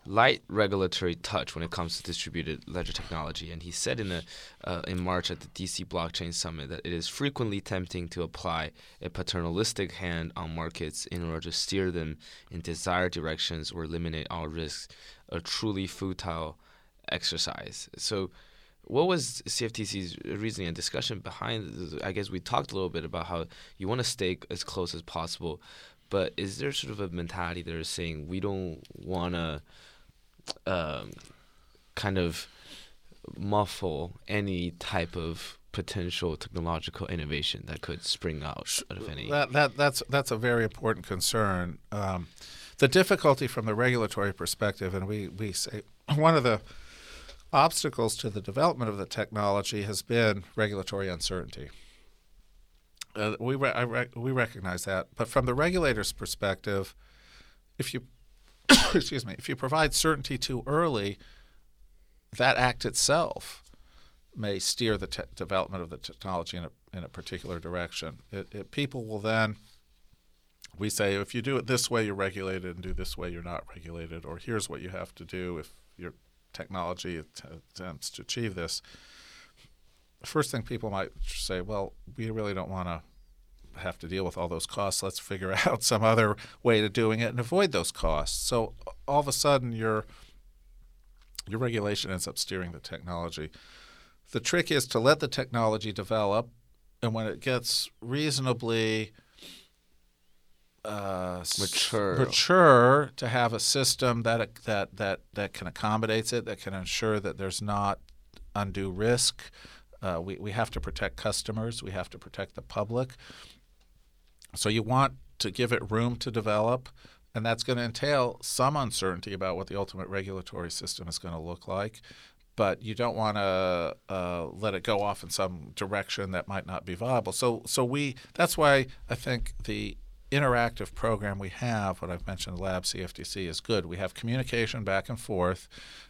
light regulatory touch when it comes to distributed ledger technology. And he said in a uh, in March at the DC Blockchain Summit that it is frequently tempting to apply a paternalistic hand on markets in order to steer them in desired directions or eliminate all risks. A truly futile exercise. So. What was CFTC's reasoning and discussion behind? I guess we talked a little bit about how you want to stay as close as possible, but is there sort of a mentality that is saying we don't want to um, kind of muffle any type of potential technological innovation that could spring out out of any. That, that that's that's a very important concern. Um, the difficulty from the regulatory perspective, and we, we say one of the obstacles to the development of the technology has been regulatory uncertainty. Uh, we re- re- we recognize that, but from the regulator's perspective, if you [COUGHS] excuse me, if you provide certainty too early, that act itself may steer the te- development of the technology in a, in a particular direction. It, it, people will then we say if you do it this way, you're regulated, and do this way, you're not regulated, or here's what you have to do if your technology attempts to achieve this. First thing people might say, well, we really don't want to have to deal with all those costs. Let's figure [LAUGHS] out some other way to doing it and avoid those costs. So all of a sudden, your your regulation ends up steering the technology. The trick is to let the technology develop, and when it gets reasonably uh, mature. mature, to have a system that that that that can accommodate it, that can ensure that there's not undue risk. Uh, we we have to protect customers. We have to protect the public. So you want to give it room to develop, and that's going to entail some uncertainty about what the ultimate regulatory system is going to look like. But you don't want to uh, let it go off in some direction that might not be viable. So, so we that's why I think the interactive program we have, what I've mentioned, Lab CFTC, is good. We have communication back and forth,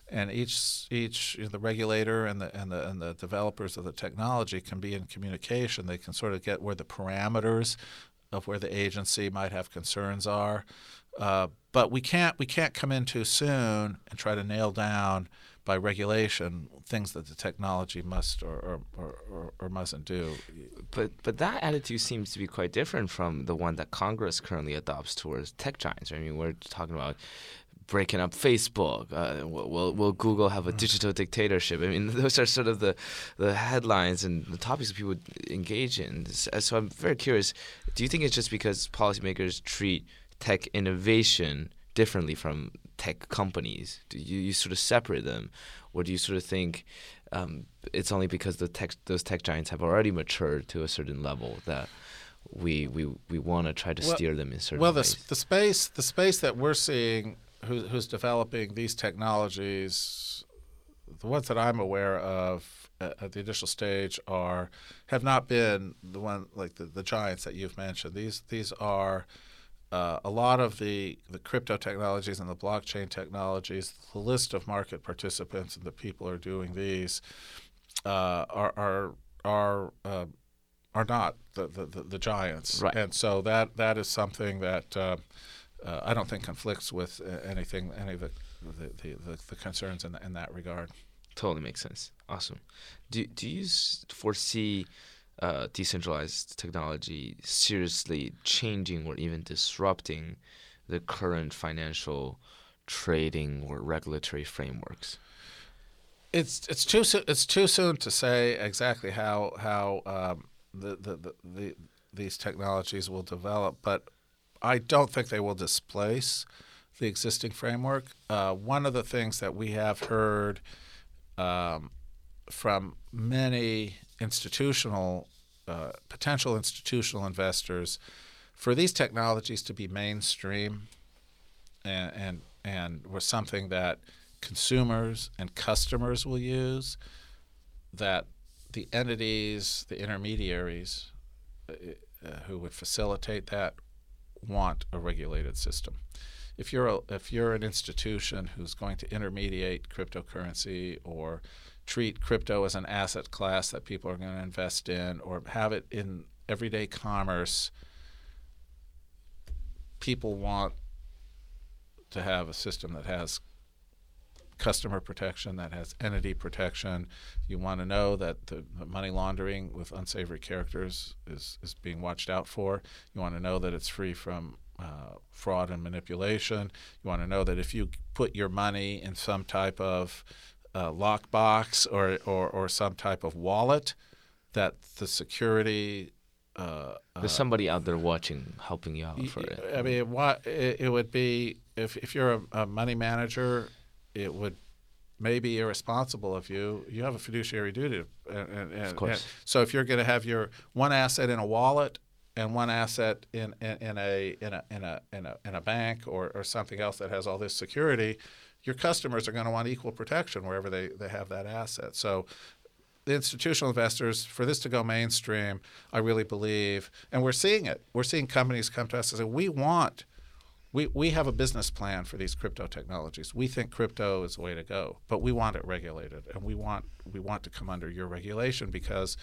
and each each you know, the regulator and the and the and the developers of the technology can be in communication. They can sort of get where the parameters of where the agency might have concerns are. Uh, but we can't we can't come in too soon and try to nail down by regulation things that the technology must or, or, or, or, mustn't do. But but that attitude seems to be quite different from the one that Congress currently adopts towards tech giants. I mean, we're talking about breaking up Facebook. Uh, will, will Google have a mm. digital dictatorship? I mean, [LAUGHS] those are sort of the, the headlines and the topics that people engage in. So I'm very curious. Do you think it's just because policymakers treat tech innovation differently from tech companies? Do you, you sort of separate them, or do you sort of think um, it's only because the tech those tech giants have already matured to a certain level that we we, we want to try to well, steer them in certain well, ways? the the space the space that we're seeing who, who's developing these technologies, the ones that I'm aware of at, at, the initial stage are have not been the one like the, the giants that you've mentioned. These these are uh, a lot of the, the crypto technologies and the blockchain technologies, the list of market participants and the people who are doing these uh, are are are uh, are not the, the, the, giants, right. and so that that is something that uh, uh, I don't think conflicts with uh, anything, any of the the, the, the concerns in, in that regard. Totally makes sense. Awesome. Do do you foresee uh, decentralized technology seriously changing or even disrupting the current financial trading or regulatory frameworks? It's it's too so, it's too soon to say exactly how how um, the, the, the, the these technologies will develop, but I don't think they will displace the existing framework. Uh, one of the things that we have heard um, from many institutional, uh, potential institutional investors, for these technologies to be mainstream and and and was something that consumers and customers will use, that the entities, the intermediaries uh, uh who would facilitate that want a regulated system. If you're a, if you're an institution who's going to intermediate cryptocurrency or treat crypto as an asset class that people are going to invest in or have it in everyday commerce, people want to have a system that has customer protection, that has entity protection. You want to know that the money laundering with unsavory characters is, is being watched out for. You want to know that it's free from uh, fraud and manipulation. You want to know that if you put your money in some type of uh, lockbox or, or, or some type of wallet, that the security uh, There's somebody out there watching, helping you out for it. I mean, what it, it would be if if you're a, a, money manager it would maybe irresponsible of you. You have a fiduciary duty, and, and, and, of course. so if you're going to have your one asset in a wallet and one asset in, in, in, a, in, a, in, a, in, a, in a bank or, or something else that has all this security, your customers are going to want equal protection wherever they, they have that asset. So the institutional investors, for this to go mainstream, I really believe, and we're seeing it. We're seeing companies come to us and say, we want – we, we have a business plan for these crypto technologies. We think crypto is the way to go, but we want it regulated, and we want we want to come under your regulation because,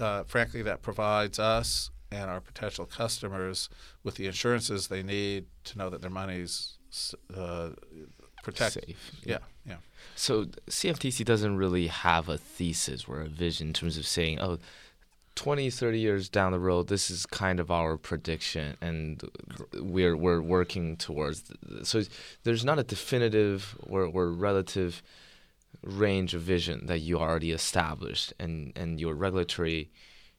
uh, frankly, that provides us and our potential customers with the insurances they need to know that their money's uh, protected. Safe. Yeah, yeah. So CFTC doesn't really have a thesis or a vision in terms of saying, oh, 20, 30 years down the road, this is kind of our prediction, and we're we're working towards. So there's not a definitive or, or relative range of vision that you already established, and and your regulatory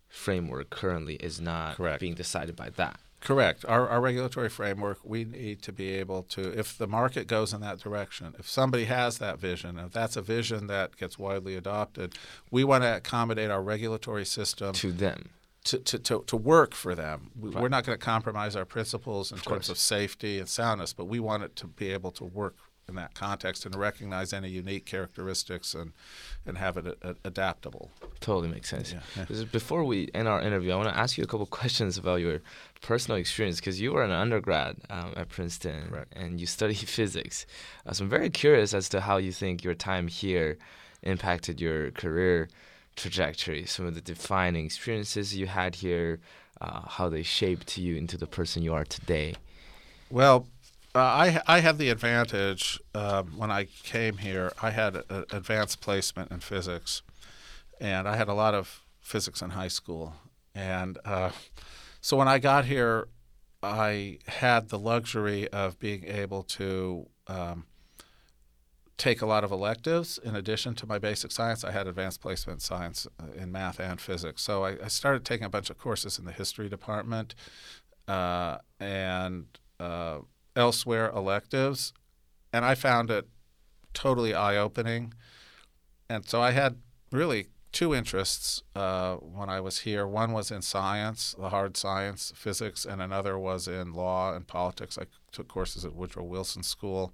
framework currently is not Correct. being decided by that. Correct. Our, our regulatory framework, we need to be able to, if the market goes in that direction, if somebody has that vision, if that's a vision that gets widely adopted, we want to accommodate our regulatory system To them, to, to, to, to work for them. We, Right. We're not going to compromise our principles in Of terms course. of safety and soundness, but we want it to be able to work in that context and recognize any unique characteristics and, and have it a, a- adaptable. totally makes sense. Yeah, yeah. Before we end our interview, I want to ask you a couple questions about your personal experience because you were an undergrad um, at Princeton Correct. and you studied [LAUGHS] physics. Uh, so I'm very curious as to how you think your time here impacted your career trajectory, some of the defining experiences you had here, uh, how they shaped you into the person you are today. Well, uh, I I had the advantage um, when I came here. I had an advanced placement in physics, and I had a lot of physics in high school. And uh, so when I got here, I had the luxury of being able to um, take a lot of electives in addition to my basic science. I had advanced placement science uh, in math and physics. So I, I started taking a bunch of courses in the history department uh, and uh, elsewhere electives, and I found it totally eye opening. And so I had really two interests uh, when I was here. One was in science, the hard science, physics, and another was in law and politics. I took courses at Woodrow Wilson School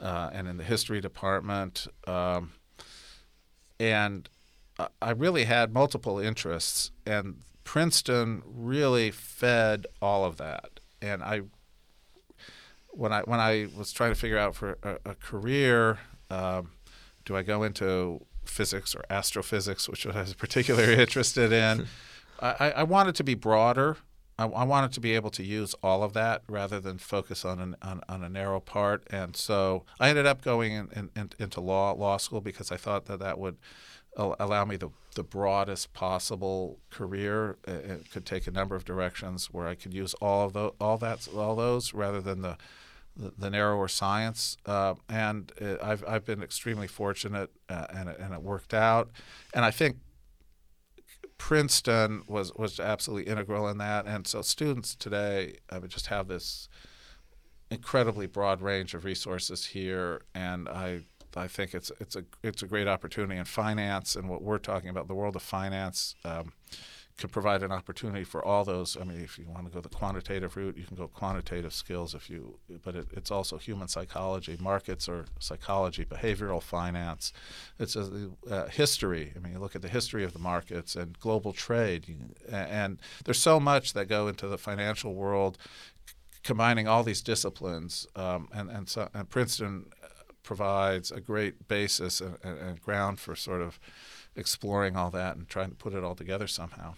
uh, and in the history department. Um, and I- really had multiple interests, and Princeton really fed all of that. And I, when I when I was trying to figure out for a, a career, um, do I go into physics or astrophysics, which I was particularly [LAUGHS] interested in? I, I wanted to be broader. I, I wanted to be able to use all of that rather than focus on an, on, on a narrow part. And so I ended up going in, in, in, into law law school because I thought that that would al- allow me the, the broadest possible career. It could take a number of directions where I could use all of those, all that, all those, rather than the the, the narrower science. Uh, and uh, I've I've been extremely fortunate, uh, and it, and it worked out. And I think Princeton was was absolutely integral in that. And so students today, I would just have this incredibly broad range of resources here, and I I think it's it's a it's a great opportunity in finance and what we're talking about the world of finance. Um, can provide an opportunity for all those. I mean, if you want to go the quantitative route, you can go quantitative skills. If you, but it, it's also human psychology, markets or psychology, behavioral finance. It's a, uh, history. I mean, you look at the history of the markets and global trade, you, and there's so much that go into the financial world, combining all these disciplines. Um, and and, so, and Princeton provides a great basis and, and ground for sort of exploring all that and trying to put it all together somehow.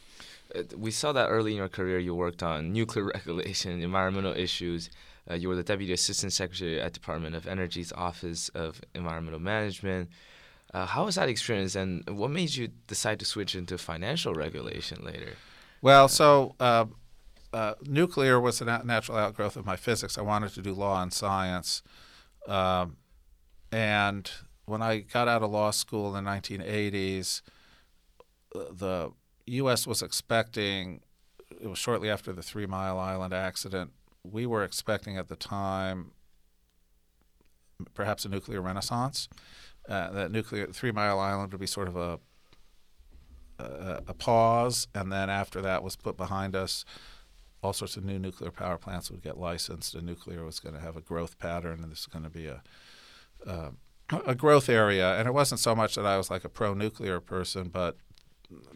Uh, we saw that early in your career you worked on nuclear [LAUGHS] regulation, environmental issues. Uh, you were the Deputy Assistant Secretary at Department of Energy's Office of Environmental Management. Uh, how was that experience, and what made you decide to switch into financial regulation later? Well, so uh, uh, nuclear was a natural outgrowth of my physics. I wanted to do law and science. Um, and when I got out of law school in the 1980s, uh, the U.S. was expecting, it was shortly after the Three Mile Island accident, we were expecting at the time perhaps a nuclear renaissance. Uh, that nuclear Three Mile Island would be sort of a a, a pause, and then after that was put behind us, all sorts of new nuclear power plants would get licensed, and nuclear was going to have a growth pattern, and this is going to be a uh, a growth area. And it wasn't so much that I was like a pro-nuclear person, but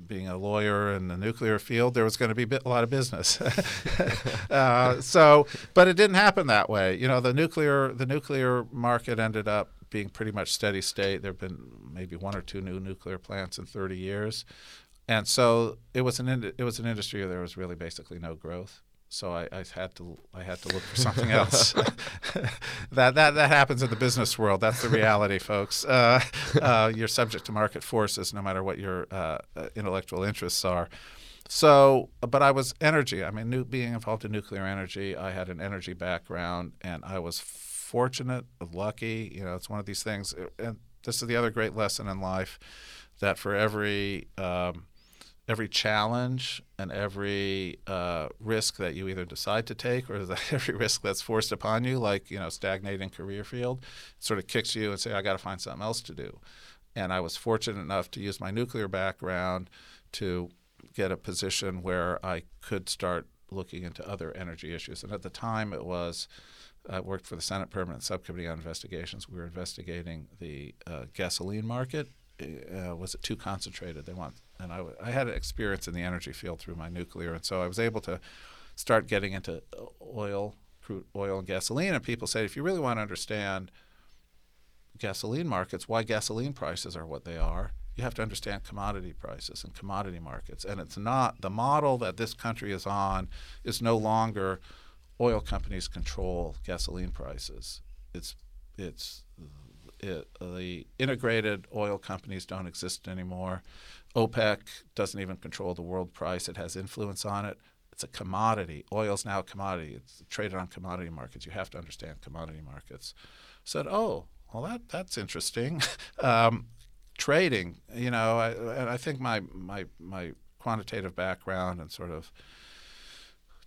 being a lawyer in the nuclear field, there was going to be a lot of business. [LAUGHS] uh, so, but it didn't happen that way. You know, the nuclear the nuclear market ended up being pretty much steady state. There have been maybe one or two new nuclear plants in 30 years, and so it was an it was an industry where there was really basically no growth. So I, I had to I had to look for something else. [LAUGHS] that that that happens in the business world. That's the reality, folks. Uh, uh, you're subject to market forces, no matter what your uh, uh intellectual interests are. So, but I was energy. I mean, new, being involved in nuclear energy, I had an energy background, and I was fortunate, lucky. You know, it's one of these things. And this is the other great lesson in life that for every um, every challenge and every uh, risk that you either decide to take or [LAUGHS] every risk that's forced upon you, like you know stagnating career field, sort of kicks you and say, I got to find something else to do. And I was fortunate enough to use my nuclear background to get a position where I could start looking into other energy issues. And at the time, it was I worked for the Senate Permanent Subcommittee on Investigations. We were investigating the uh, gasoline market. Uh, was it too concentrated? They want, and I, I had experience in the energy field through my nuclear, and so I was able to start getting into oil, crude oil, and gasoline. And people say, if you really want to understand gasoline markets, why gasoline prices are what they are, you have to understand commodity prices and commodity markets. And it's not the model that this country is on is no longer oil companies control gasoline prices. It's it's it, the integrated oil companies don't exist anymore. OPEC doesn't even control the world price. It has influence on it. It's a commodity. Oil's now a commodity. It's traded on commodity markets. You have to understand commodity markets. Said, oh, well, that that's interesting. [LAUGHS] um, trading, you know, I, and I think my my my quantitative background and sort of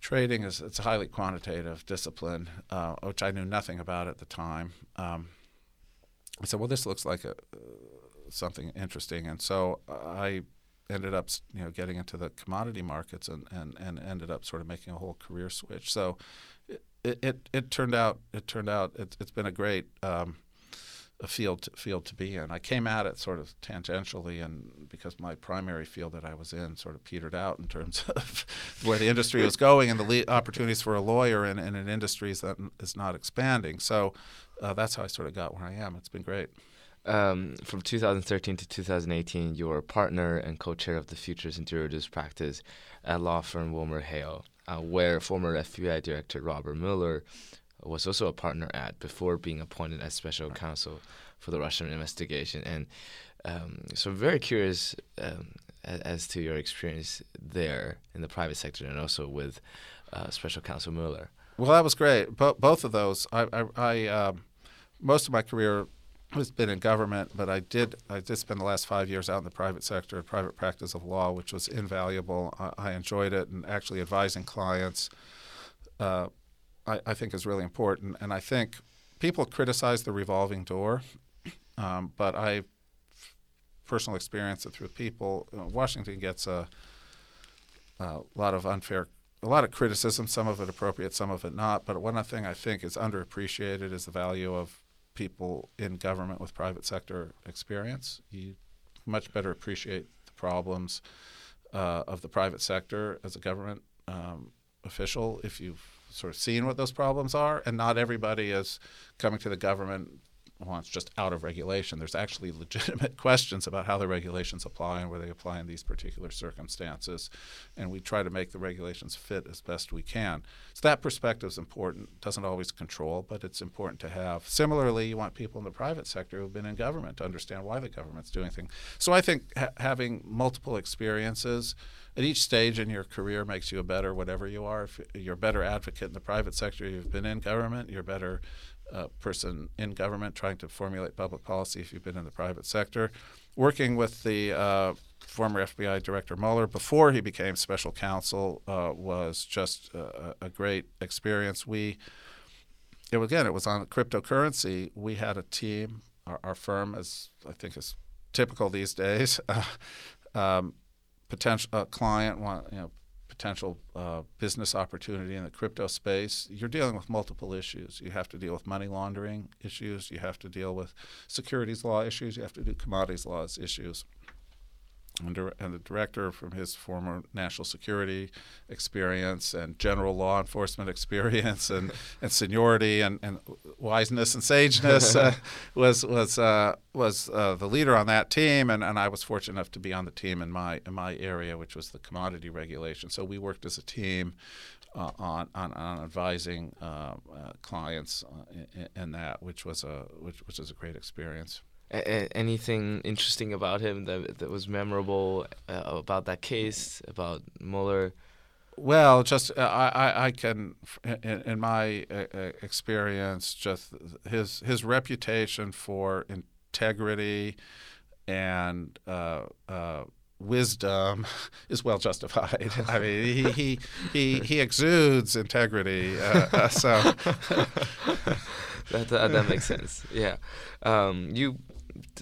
trading is it's a highly quantitative discipline, uh, which I knew nothing about at the time. Um, I said, well, this looks like a, uh, something interesting, and so I ended up, you know, getting into the commodity markets and, and, and ended up sort of making a whole career switch. So it it, it turned out it turned out it, has been a great um, a field to, field to be in. I came at it sort of tangentially, and because my primary field that I was in sort of petered out in terms [LAUGHS] of where the industry was going and the le- opportunities for a lawyer in, in an industry that is not expanding. So uh, that's how I sort of got where I am. It's been great. Um, from 2013 to 2018, you were a partner and co-chair of the Futures and Derivatives practice at law firm WilmerHale, uh, where former FBI Director Robert Mueller was also a partner at before being appointed as special counsel for the Russian investigation. And um, so I'm very curious um, as, as, to your experience there in the private sector and also with uh, special counsel Mueller. Well, that was great. Bo- both of those. I, I, I um, most of my career has been in government, but I did I did spend the last five years out in the private sector, private practice of law, which was invaluable. I, I enjoyed it, and actually advising clients. Uh, I, I, think is really important. And I think people criticize the revolving door, um, but I personal experience it through people. You know, Washington gets a, a lot of unfair, a lot of criticism. Some of it appropriate, some of it not. But one thing I think is underappreciated is the value of people in government with private sector experience. You much better appreciate the problems uh, of the private sector as a government um, official if you've sort of seen what those problems are, and not everybody is coming to the government wants just out of regulation. There's actually legitimate [LAUGHS] questions about how the regulations apply and where they apply in these particular circumstances, and we try to make the regulations fit as best we can. So that perspective is important. Doesn't always control, but it's important to have. Similarly, you want people in the private sector who've been in government to understand why the government's doing things. So I think ha- having multiple experiences at each stage in your career makes you a better whatever you are. If you're a better advocate in the private sector, you've been in government, you're better uh, person in government trying to formulate public policy if you've been in the private sector. Working with the uh, former FBI Director Mueller before he became special counsel uh, was just a, a, great experience. We, it, again, it was on cryptocurrency. We had a team, our, our firm, as I think is typical these days, [LAUGHS] um, potential uh, client you know potential uh, business opportunity in the crypto space, you're dealing with multiple issues. You have to deal with money laundering issues. You have to deal with securities law issues. You have to do commodities laws issues. And, the director from his former national security experience and general law enforcement [LAUGHS] experience and, and seniority and, and wiseness and sageness uh, [LAUGHS] was was uh, was uh, the leader on that team. And, and I was fortunate enough to be on the team in my in my area which was the commodity regulation. So we worked as a team uh, on, on, on advising uh, uh, clients in, in, that which was a which, which was a great experience a- anything interesting about him that that was memorable uh, about that case about Mueller? Well, just uh, I, I can, in, in my uh, uh, experience, just his his reputation for integrity and uh, uh, wisdom [LAUGHS] is well justified. [LAUGHS] I mean, he he he, he exudes integrity. so [LAUGHS] that, that, that makes sense. Yeah, um, you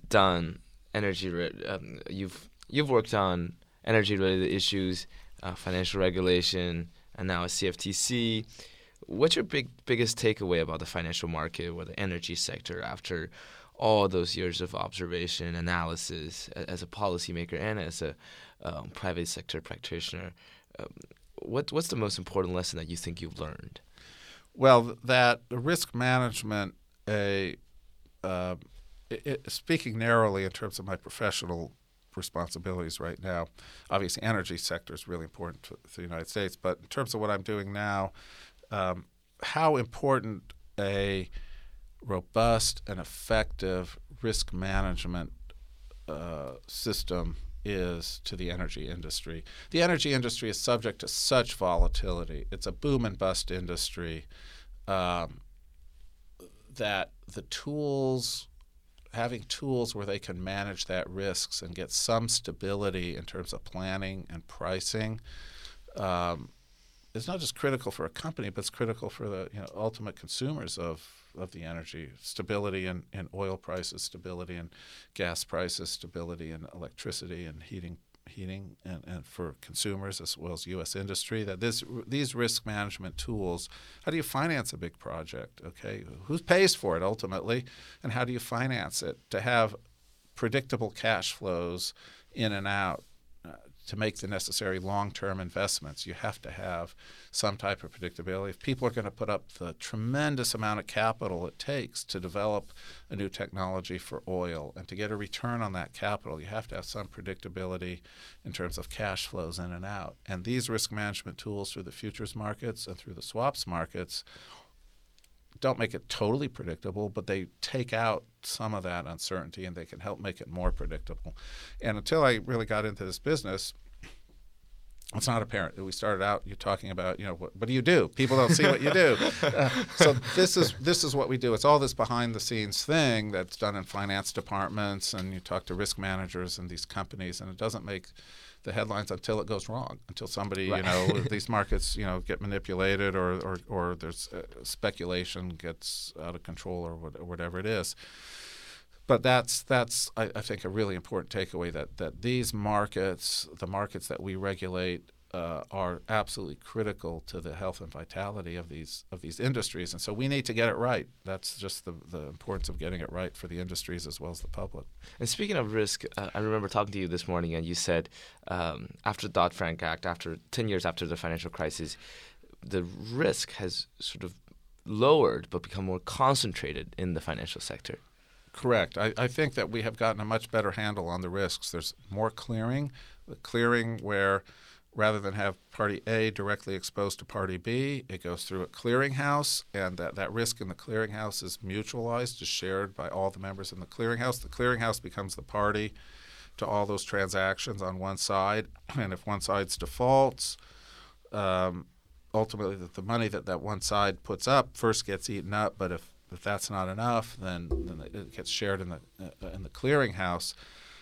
done energy. Um, you've you've worked on energy related issues, uh, financial regulation, and now a CFTC. What's your big biggest takeaway about the financial market or the energy sector after all those years of observation, analysis as a policymaker and as a um, private sector practitioner? Um, what what's the most important lesson that you think you've learned? Well, that risk management a uh, it, speaking narrowly in terms of my professional responsibilities right now, obviously energy sector is really important to, to the United States. But in terms of what I'm doing now, um, how important a robust and effective risk management uh, system is to the energy industry. The energy industry is subject to such volatility. It's a boom and bust industry um, that the tools having tools where they can manage that risks and get some stability in terms of planning and pricing um, is not just critical for a company, but it's critical for the you know, ultimate consumers of, of the energy. Stability in, in oil prices, stability in gas prices, stability in electricity and heating heating and, and for consumers as well as U.S. industry. That this these risk management tools. How do you finance a big project? Okay, who pays for it ultimately, and how do you finance it to have predictable cash flows in and out to make the necessary long-term investments, you have to have some type of predictability. If people are going to put up the tremendous amount of capital it takes to develop a new technology for oil and to get a return on that capital, you have to have some predictability in terms of cash flows in and out. And these risk management tools through the futures markets and through the swaps markets don't make it totally predictable, but they take out some of that uncertainty and they can help make it more predictable. And until I really got into this business, it's not apparent. We started out you talking about you know what, what do you do? People don't see what you do. Uh, [LAUGHS] so this is this is what we do. It's all this behind the scenes thing that's done in finance departments, and you talk to risk managers in these companies, and it doesn't make the headlines until it goes wrong, until somebody, right. you know, these markets, you know, get manipulated or, or, or there's uh, speculation gets out of control or, what, or whatever it is. But that's that's I, I, think a really important takeaway that that these markets, the markets that we regulate, uh, are absolutely critical to the health and vitality of these of these industries, and so we need to get it right. That's just the the importance of getting it right for the industries as well as the public. And speaking of risk, uh, I remember talking to you this morning, and you said um, after the Dodd Frank Act, after ten years after the financial crisis, the risk has sort of lowered but become more concentrated in the financial sector. Correct. I, I think that we have gotten a much better handle on the risks. There's more clearing, the clearing where rather than have party A directly exposed to party B, it goes through a clearinghouse, and that, that risk in the clearinghouse is mutualized, is shared by all the members in the clearinghouse. The clearinghouse becomes the party to all those transactions on one side, [CLEARS THROAT] and if one side's defaults, um, ultimately the, the money that that one side puts up first gets eaten up, but if, if that's not enough, then, then it gets shared in the uh, in the clearinghouse.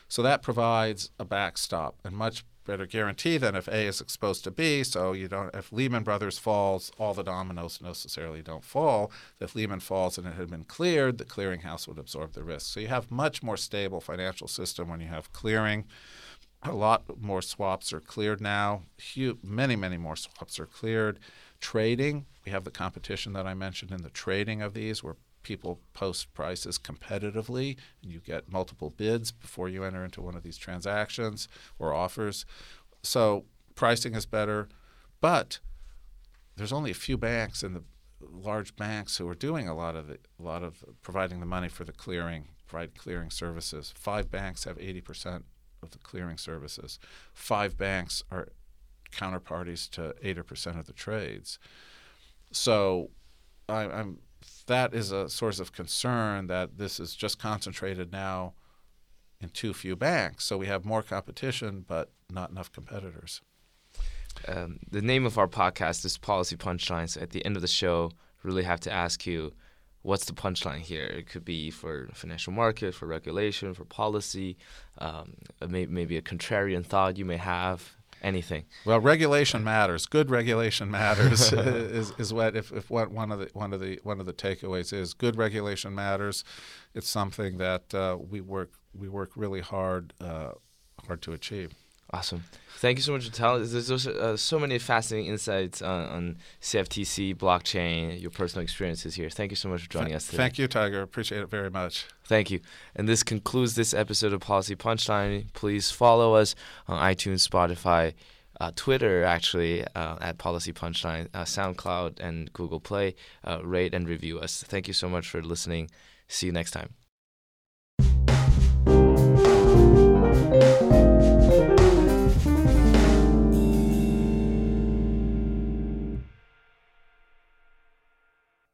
So that provides a backstop and much better guarantee than if A is exposed to B. So you don't. If Lehman Brothers falls, all the dominoes necessarily don't fall. If Lehman falls and it had been cleared, the clearinghouse would absorb the risk. So you have much more stable financial system when you have clearing. A lot more swaps are cleared now. many, many more swaps are cleared. Trading, we have the competition that I mentioned in the trading of these, where people post prices competitively, and you get multiple bids before you enter into one of these transactions or offers. So pricing is better, but there's only a few banks in the large banks who are doing a lot of the, a lot of providing the money for the clearing, provide clearing services. Five banks have 80% of the clearing services. Five banks are counterparties to 80% of the trades. So I, am that is a source of concern that this is just concentrated now in too few banks. So we have more competition, but not enough competitors. Um, the name of our podcast is Policy Punchlines. At the end of the show, really have to ask you, what's the punchline here? It could be for financial market, for regulation, for policy, um, maybe a contrarian thought you may have anything. Well, regulation matters. Good regulation matters [LAUGHS] is, is what if, if what one of the one of the one of the takeaways is good regulation matters. It's something that uh, we work we work really hard uh, hard to achieve. Awesome. Thank you so much for telling us. There's uh, so many fascinating insights on, on, CFTC, blockchain, your personal experiences here. Thank you so much for joining Th- us today. Thank you, Tiger. Appreciate it very much. Thank you. And this concludes this episode of Policy Punchline. Please follow us on iTunes, Spotify, uh, Twitter, actually, uh, at Policy Punchline, uh, SoundCloud, and Google Play. Uh, rate and review us. Thank you so much for listening. See you next time.